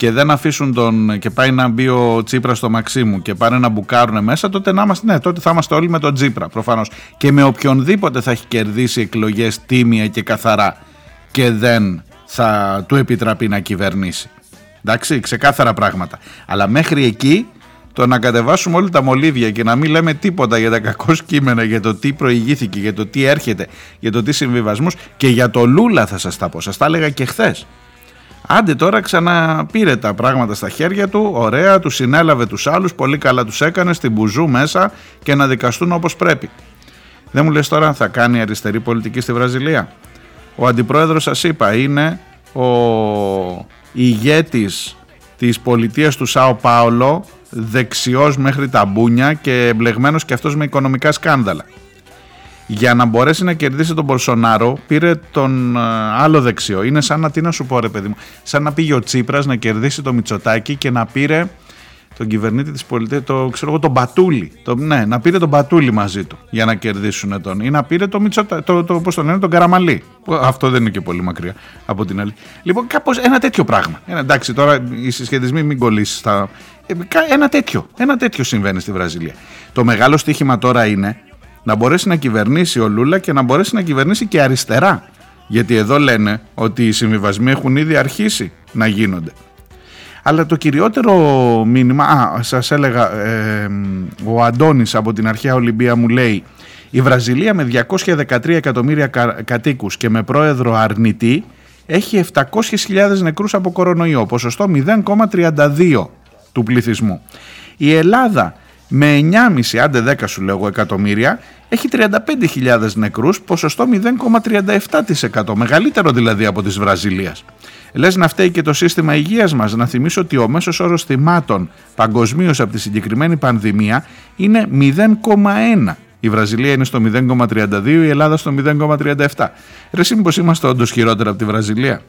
και δεν αφήσουν τον και πάει να μπει ο Τσίπρας στο Μαξίμου και πάνε να μπουκάρουν μέσα, τότε, να είμαστε, ναι, τότε θα είμαστε όλοι με τον Τσίπρα προφανώς. Και με οποιονδήποτε θα έχει κερδίσει εκλογές τίμια και καθαρά και δεν θα του επιτραπεί να κυβερνήσει. Εντάξει, ξεκάθαρα πράγματα. Αλλά μέχρι εκεί το να κατεβάσουμε όλα τα μολύβια και να μην λέμε τίποτα για τα κακό κείμενα, για το τι προηγήθηκε, για το τι έρχεται, για το τι συμβιβασμούς και για το Λούλα θα σας τα πω, σας τα έλεγα και χθες. Άντε τώρα ξαναπήρε τα πράγματα στα χέρια του, ωραία, τους συνέλαβε τους άλλους, πολύ καλά τους έκανε, στην μπουζού μέσα και να δικαστούν όπως πρέπει. Δεν μου λες τώρα θα κάνει αριστερή πολιτική στη Βραζιλία. Ο αντιπρόεδρος σας είπα είναι ο ηγέτης της πολιτείας του Σάο Πάολο δεξιός μέχρι τα μπούνια και εμπλεγμένος και αυτός με οικονομικά σκάνδαλα. Για να μπορέσει να κερδίσει τον Μπορσονάρο πήρε τον ε, άλλο δεξιό. Είναι σαν να, τι να σου πω ρε παιδί μου, σαν να πήγε ο Τσίπρας να κερδίσει το Μητσοτάκι και να πήρε τον κυβερνήτη της πολιτείας, το, ξέρω εγώ, τον Πατούλη. Το, ναι, να πήρε τον Πατούλη μαζί του για να κερδίσουν τον. Ή να πήρε το Μητσοτα, το, το, πώς τον λένε, τον Καραμαλή. Αυτό δεν είναι και πολύ μακριά από την άλλη. Λοιπόν, κάπως ένα τέτοιο πράγμα. Ένα, εντάξει, τώρα οι συσχετισμοί μην κολλήσεις στα... Ε, ένα τέτοιο, ένα τέτοιο συμβαίνει στη Βραζιλία. Το μεγάλο στοίχημα τώρα είναι να μπορέσει να κυβερνήσει ο Λούλα και να μπορέσει να κυβερνήσει και αριστερά. Γιατί εδώ λένε ότι οι συμβιβασμοί έχουν ήδη αρχίσει να γίνονται. Αλλά το κυριότερο μήνυμα, α, σας έλεγα, ο Αντώνης από την αρχαία Ολυμπία μου λέει η Βραζιλία με 213 εκατομμύρια κα, κατοίκους και με πρόεδρο αρνητή έχει 700.000 νεκρούς από κορονοϊό, ποσοστό 0,32 του πληθυσμού. Η Ελλάδα με 9,5 άντε 10 σου λέγω εκατομμύρια έχει 35.000 νεκρούς, ποσοστό 0,37%, μεγαλύτερο δηλαδή από της Βραζιλίας. Λες να φταίει και το σύστημα υγείας μας. Να θυμίσω ότι ο μέσος όρος θυμάτων παγκοσμίως από τη συγκεκριμένη πανδημία είναι 0,1. Η Βραζιλία είναι στο 0,32, η Ελλάδα στο 0,37. Ρε μήπως είμαστε όντως χειρότερα από τη Βραζιλία;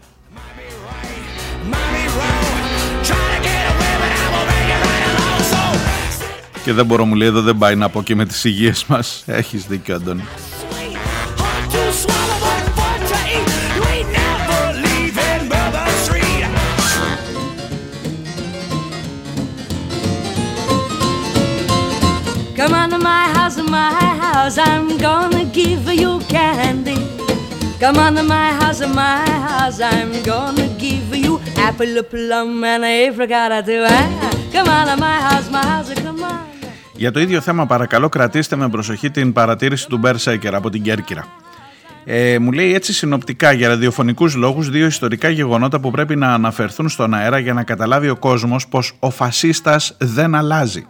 Και δεν μπορώ μου λέει εδώ δεν πάει να πω και με τις υγείες μας. Έχεις δίκιο Αντώνη. Come on to my house, my house, I'm gonna give you candy. Come on to my house, my house. I'm gonna give you apple, plum, and apricot too. Come on to my house, my house. Come on. Για το ίδιο θέμα παρακαλώ κρατήστε με προσοχή την παρατήρηση του Μπέρσεκερ από την Κέρκυρα. Ε, μου λέει έτσι συνοπτικά για ραδιοφωνικούς λόγους δύο ιστορικά γεγονότα που πρέπει να αναφερθούν στον αέρα για να καταλάβει ο κόσμος πως ο φασίστας δεν αλλάζει.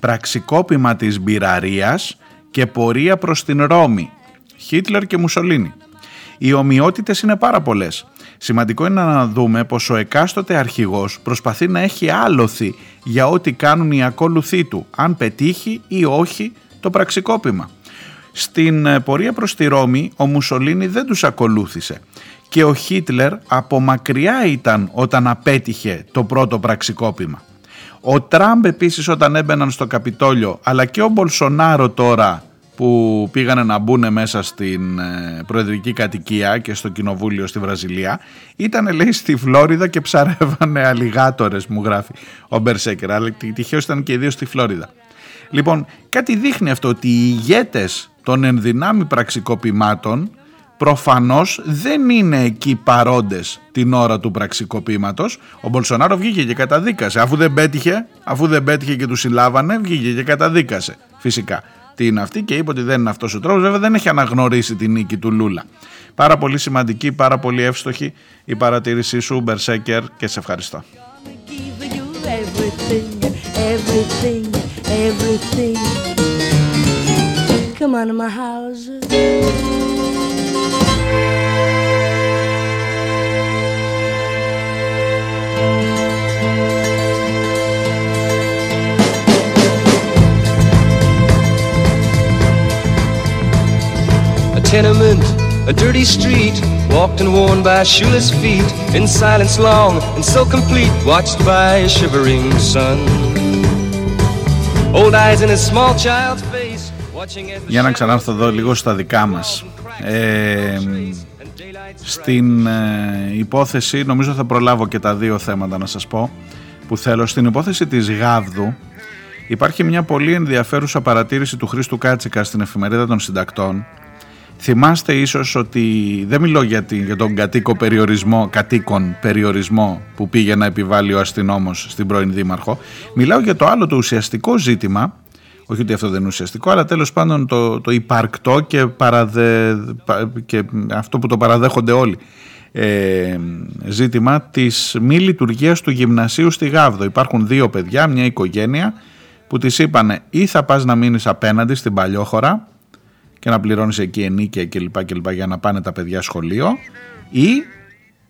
Πραξικόπημα της μπειραρίας και πορεία προς την Ρώμη. Χίτλερ και Μουσολίνη. Οι ομοιότητες είναι πάρα πολλές. Σημαντικό είναι να δούμε πως ο εκάστοτε αρχηγός προσπαθεί να έχει άλοθη για ό,τι κάνουν οι ακόλουθοί του, αν πετύχει ή όχι το πραξικόπημα. Στην ε, πορεία προς τη Ρώμη ο Μουσολίνη δεν τους ακολούθησε και ο Χίτλερ από μακριά ήταν όταν απέτυχε το πρώτο πραξικόπημα. Ο Τραμπ επίσης όταν έμπαιναν στο Καπιτόλιο αλλά και ο Μπολσονάρο τώρα που πήγανε να μπουν μέσα στην ε, προεδρική κατοικία και στο κοινοβούλιο στη Βραζιλία ήταν λέει στη Φλόριδα και ψαρεύανε αλιγάτορες μου γράφει ο Μπερσέκερ αλλά τυχαίως ήταν και οι δύο στη Φλόριδα. Λοιπόν κάτι δείχνει αυτό ότι οι ηγέτες των ενδυνάμει πραξικοπημάτων προφανώς δεν είναι εκεί παρόντες την ώρα του πραξικοπήματος. Ο Μπολσονάρο βγήκε και καταδίκασε. Αφού δεν πέτυχε, αφού δεν πέτυχε και τους συλλάβανε, βγήκε και καταδίκασε φυσικά τι είναι αυτή και είπε ότι δεν είναι αυτός ο τρόπος. Βέβαια δεν έχει αναγνωρίσει την νίκη του Λούλα. Πάρα πολύ σημαντική, πάρα πολύ εύστοχη η παρατήρησή σου, Μπερσέκερ, και σε ευχαριστώ. Come tenement, a dirty street, walked and worn by shoeless feet, in silence long and so complete, watched by a shivering sun. Old eyes in a small child's face. Για να ξανάρθω εδώ λίγο στα δικά μας. Ε, στην ε, υπόθεση, νομίζω θα προλάβω και τα δύο θέματα να σας πω, που θέλω. Στην υπόθεση της Γάβδου υπάρχει μια πολύ ενδιαφέρουσα παρατήρηση του Χρήστου Κάτσικα στην εφημερίδα των συντακτών. Θυμάστε ίσως ότι δεν μιλώ για, για τον κατοίκο περιορισμό, κατοίκον περιορισμό που πήγε να επιβάλλει ο αστυνόμος στην πρώην Δήμαρχο. Μιλάω για το άλλο το ουσιαστικό ζήτημα όχι ότι αυτό δεν είναι ουσιαστικό, αλλά τέλος πάντων το, το υπαρκτό και, παραδε, και αυτό που το παραδέχονται όλοι ε, ζήτημα της μη λειτουργίας του γυμνασίου στη Γάβδο. Υπάρχουν δύο παιδιά, μια οικογένεια που της είπανε ή θα πας να μείνεις απέναντι στην Παλιόχώρα και να πληρώνεις εκεί ενίκεια κλπ, κλπ για να πάνε τα παιδιά σχολείο ή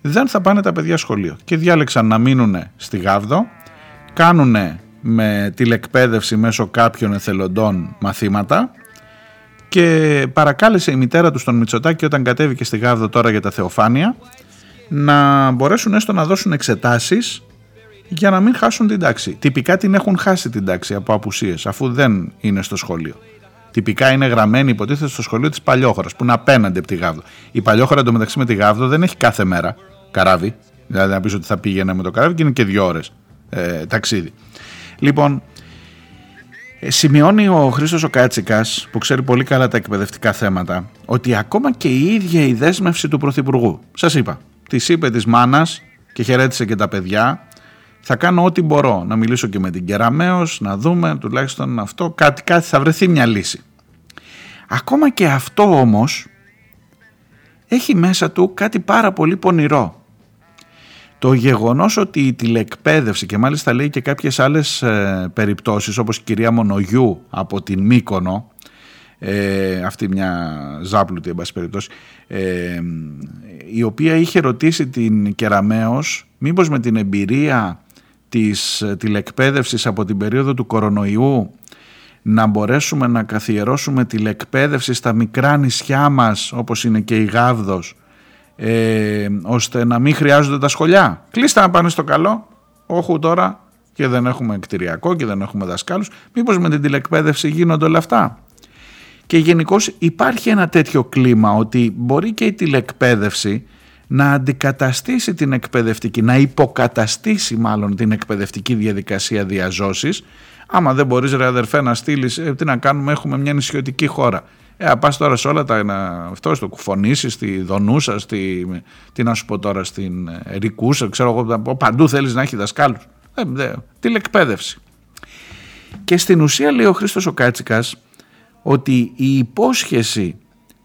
δεν θα πάνε τα παιδιά σχολείο και διάλεξαν να μείνουν στη Γάβδο κάνουν με τηλεκπαίδευση μέσω κάποιων εθελοντών μαθήματα και παρακάλεσε η μητέρα τους στον Μητσοτάκη όταν κατέβηκε στη Γάβδο τώρα για τα Θεοφάνεια να μπορέσουν έστω να δώσουν εξετάσεις για να μην χάσουν την τάξη. Τυπικά την έχουν χάσει την τάξη από απουσίες αφού δεν είναι στο σχολείο. Τυπικά είναι γραμμένη υποτίθεται στο σχολείο της Παλιόχωρας που είναι απέναντι από τη Γάβδο. Η Παλιόχωρα εντωμεταξύ με τη Γάβδο δεν έχει κάθε μέρα καράβι. Δηλαδή να πεις ότι θα πήγαινε με το καράβι και είναι και δύο ώρες ε, ταξίδι. Λοιπόν, ε, σημειώνει ο Χρήστος ο Κάτσικας, που ξέρει πολύ καλά τα εκπαιδευτικά θέματα, ότι ακόμα και η ίδια η δέσμευση του Πρωθυπουργού, σας είπα, της είπε της μάνας και χαιρέτησε και τα παιδιά, θα κάνω ό,τι μπορώ, να μιλήσω και με την Κεραμέως, να δούμε τουλάχιστον αυτό, κάτι, κάτι θα βρεθεί μια λύση. Ακόμα και αυτό όμως έχει μέσα του κάτι πάρα πολύ πονηρό. Το γεγονός ότι η τηλεκπαίδευση και μάλιστα λέει και κάποιες άλλες ε, περιπτώσεις όπως η κυρία Μονογιού από την Μύκονο ε, αυτή μια ζάπλουτη εν πάση περιπτώσει ε, η οποία είχε ρωτήσει την Κεραμέως μήπως με την εμπειρία της ε, τηλεκπαίδευσης από την περίοδο του κορονοϊού να μπορέσουμε να καθιερώσουμε τηλεκπαίδευση στα μικρά νησιά μας όπως είναι και η Γάβδος ε, ώστε να μην χρειάζονται τα σχολιά. Κλείστε να πάνε στο καλό, όχου τώρα και δεν έχουμε κτηριακό και δεν έχουμε δασκάλους. Μήπως με την τηλεκπαίδευση γίνονται όλα αυτά. Και γενικώς υπάρχει ένα τέτοιο κλίμα ότι μπορεί και η τηλεκπαίδευση να αντικαταστήσει την εκπαιδευτική, να υποκαταστήσει μάλλον την εκπαιδευτική διαδικασία διαζώσης. Άμα δεν μπορείς ρε αδερφέ να στείλεις, ε, τι να κάνουμε, έχουμε μια νησιωτική χώρα. Ε, πας τώρα σε όλα τα. Αυτό στο κουφονίσει, στη Δονούσα, στη. Τι να σου πω τώρα, στην Ερικούσα, ξέρω εγώ. Παντού θέλεις να έχει δασκάλους. Ε, δε, τηλεκπαίδευση. Και στην ουσία λέει ο Χρήστος ο Κάτσικας ότι η υπόσχεση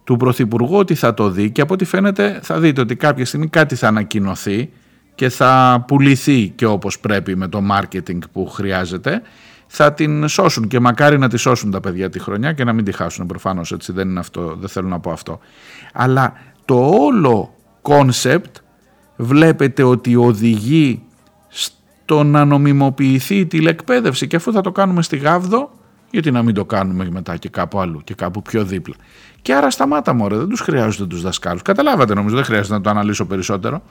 του Πρωθυπουργού ότι θα το δει και από ό,τι φαίνεται θα δείτε ότι κάποια στιγμή κάτι θα ανακοινωθεί και θα πουληθεί και όπως πρέπει με το marketing που χρειάζεται θα την σώσουν και μακάρι να τη σώσουν τα παιδιά τη χρονιά και να μην τη χάσουν προφανώς έτσι δεν είναι αυτό, δεν θέλω να πω αυτό αλλά το όλο concept βλέπετε ότι οδηγεί στο να νομιμοποιηθεί η τηλεκπαίδευση και αφού θα το κάνουμε στη Γάβδο γιατί να μην το κάνουμε μετά και κάπου αλλού και κάπου πιο δίπλα. Και άρα σταμάτα μωρέ, δεν τους χρειάζονται τους δασκάλους. Καταλάβατε νομίζω, δεν χρειάζεται να το αναλύσω περισσότερο.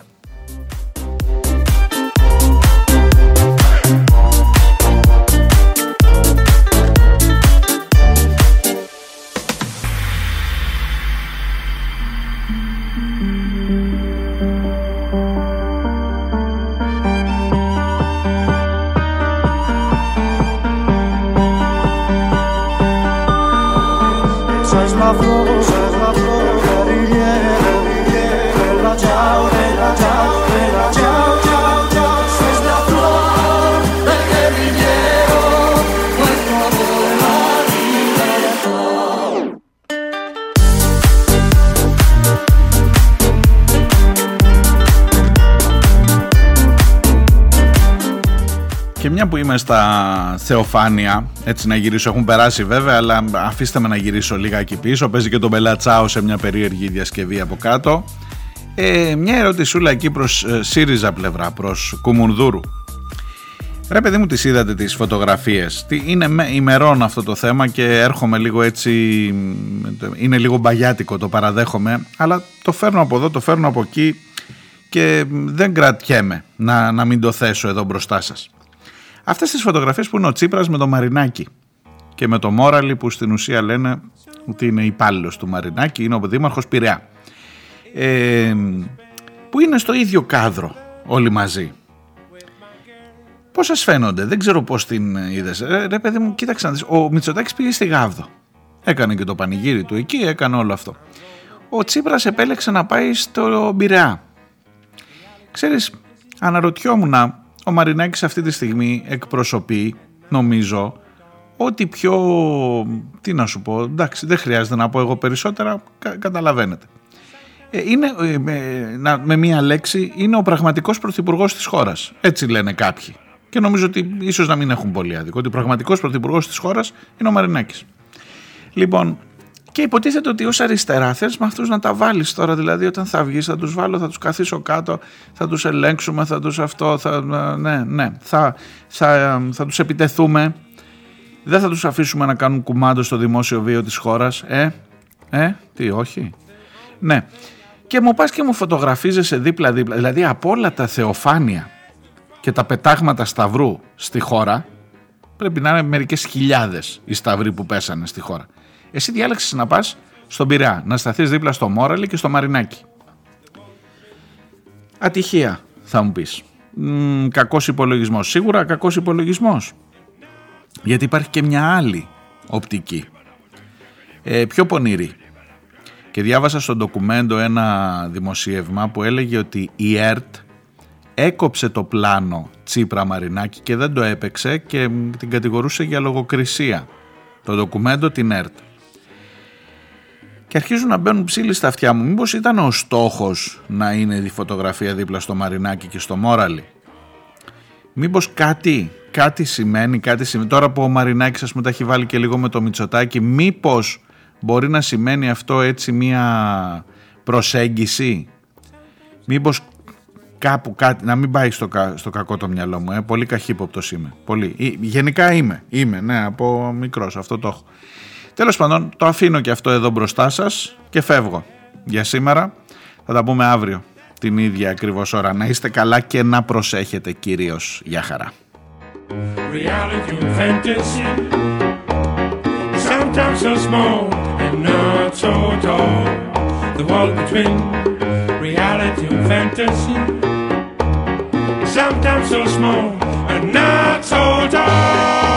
Είμαι στα Θεοφάνεια, έτσι να γυρίσω, έχουν περάσει βέβαια, αλλά αφήστε με να γυρίσω λίγα εκεί πίσω. Παίζει και τον Μπελατσάο σε μια περίεργη διασκευή από κάτω. Ε, μια ερωτησούλα εκεί προς ε, ΣΥΡΙΖΑ πλευρά, προς Κουμουνδούρου. Ρε παιδί μου τις είδατε τις φωτογραφίες Είναι με, ημερών αυτό το θέμα και έρχομαι λίγο έτσι Είναι λίγο μπαγιάτικο το παραδέχομαι Αλλά το φέρνω από εδώ, το φέρνω από εκεί Και δεν κρατιέμαι να, να μην το θέσω εδώ μπροστά σας Αυτές τις φωτογραφίες που είναι ο Τσίπρας με το Μαρινάκι και με το Μόραλι που στην ουσία λένε ότι είναι υπάλληλος του Μαρινάκη, είναι ο Δήμαρχος Πειραιά. Ε, που είναι στο ίδιο κάδρο όλοι μαζί. Πώς σας φαίνονται, δεν ξέρω πώς την είδες. Ε, ρε παιδί μου, κοίταξε να δεις. Ο Μητσοτάκης πήγε στη Γάβδο. Έκανε και το πανηγύρι του εκεί, έκανε όλο αυτό. Ο Τσίπρας επέλεξε να πάει στο Πειραιά. Ξέρεις, αναρωτιόμουν ο Μαρινάκης αυτή τη στιγμή εκπροσωπεί, νομίζω, ότι πιο, τι να σου πω, εντάξει δεν χρειάζεται να πω εγώ περισσότερα, καταλαβαίνετε. Ε, είναι, ε, με, να, με μία λέξη, είναι ο πραγματικός πρωθυπουργός της χώρας. Έτσι λένε κάποιοι. Και νομίζω ότι ίσως να μην έχουν πολύ άδικο. Ότι ο πραγματικός πρωθυπουργός της χώρας είναι ο Μαρινάκης. Λοιπόν, και υποτίθεται ότι ως αριστερά θες με αυτούς να τα βάλεις τώρα. Δηλαδή, όταν θα βγεις, θα τους βάλω, θα τους καθίσω κάτω, θα τους ελέγξουμε, θα τους αυτό. Θα, ναι, ναι. Θα, θα, θα τους επιτεθούμε. Δεν θα τους αφήσουμε να κάνουν κουμάντο στο δημόσιο βίο της χώρας. Ε, ε, τι, όχι. Ναι. Και μου πας και μου φωτογραφίζεσαι δίπλα-δίπλα. Δηλαδή, από όλα τα θεοφάνεια και τα πετάγματα σταυρού στη χώρα, πρέπει να είναι μερικές χιλιάδες οι σταυροί που πέσανε στη χώρα. Εσύ διάλεξες να πας στον Πειραιά, να σταθείς δίπλα στο Μόραλι και στο Μαρινάκι. Ατυχία, θα μου πεις. Κακός υπολογισμός. Σίγουρα κακός υπολογισμός. Γιατί υπάρχει και μια άλλη οπτική. Ε, πιο πονηρή. Και διάβασα στο ντοκουμέντο ένα δημοσίευμα που έλεγε ότι η ΕΡΤ έκοψε το πλάνο Τσίπρα Μαρινάκη και δεν το έπαιξε και την κατηγορούσε για λογοκρισία. Το ντοκουμέντο την ΕΡΤ και αρχίζουν να μπαίνουν ψήλοι στα αυτιά μου. Μήπως ήταν ο στόχος να είναι η φωτογραφία δίπλα στο Μαρινάκι και στο Μόραλι; Μήπως κάτι, κάτι σημαίνει, κάτι σημαίνει. Τώρα που ο Μαρινάκης ας πούμε τα έχει βάλει και λίγο με το Μητσοτάκι, μήπως μπορεί να σημαίνει αυτό έτσι μία προσέγγιση; Μήπως κάπου κάτι, να μην πάει στο, στο κακό το μυαλό μου, ε. πολύ καχύποπτος είμαι. Πολύ. Γενικά είμαι, είμαι, ναι, από μικρός, αυτό το έχω. Τέλος πάντων, το αφήνω και αυτό εδώ μπροστά σας και φεύγω. Για σήμερα θα τα πούμε αύριο την ίδια ακριβώς ώρα. Να είστε καλά και να προσέχετε κυρίως. Γεια χαρά. Sometimes so small and not so tall.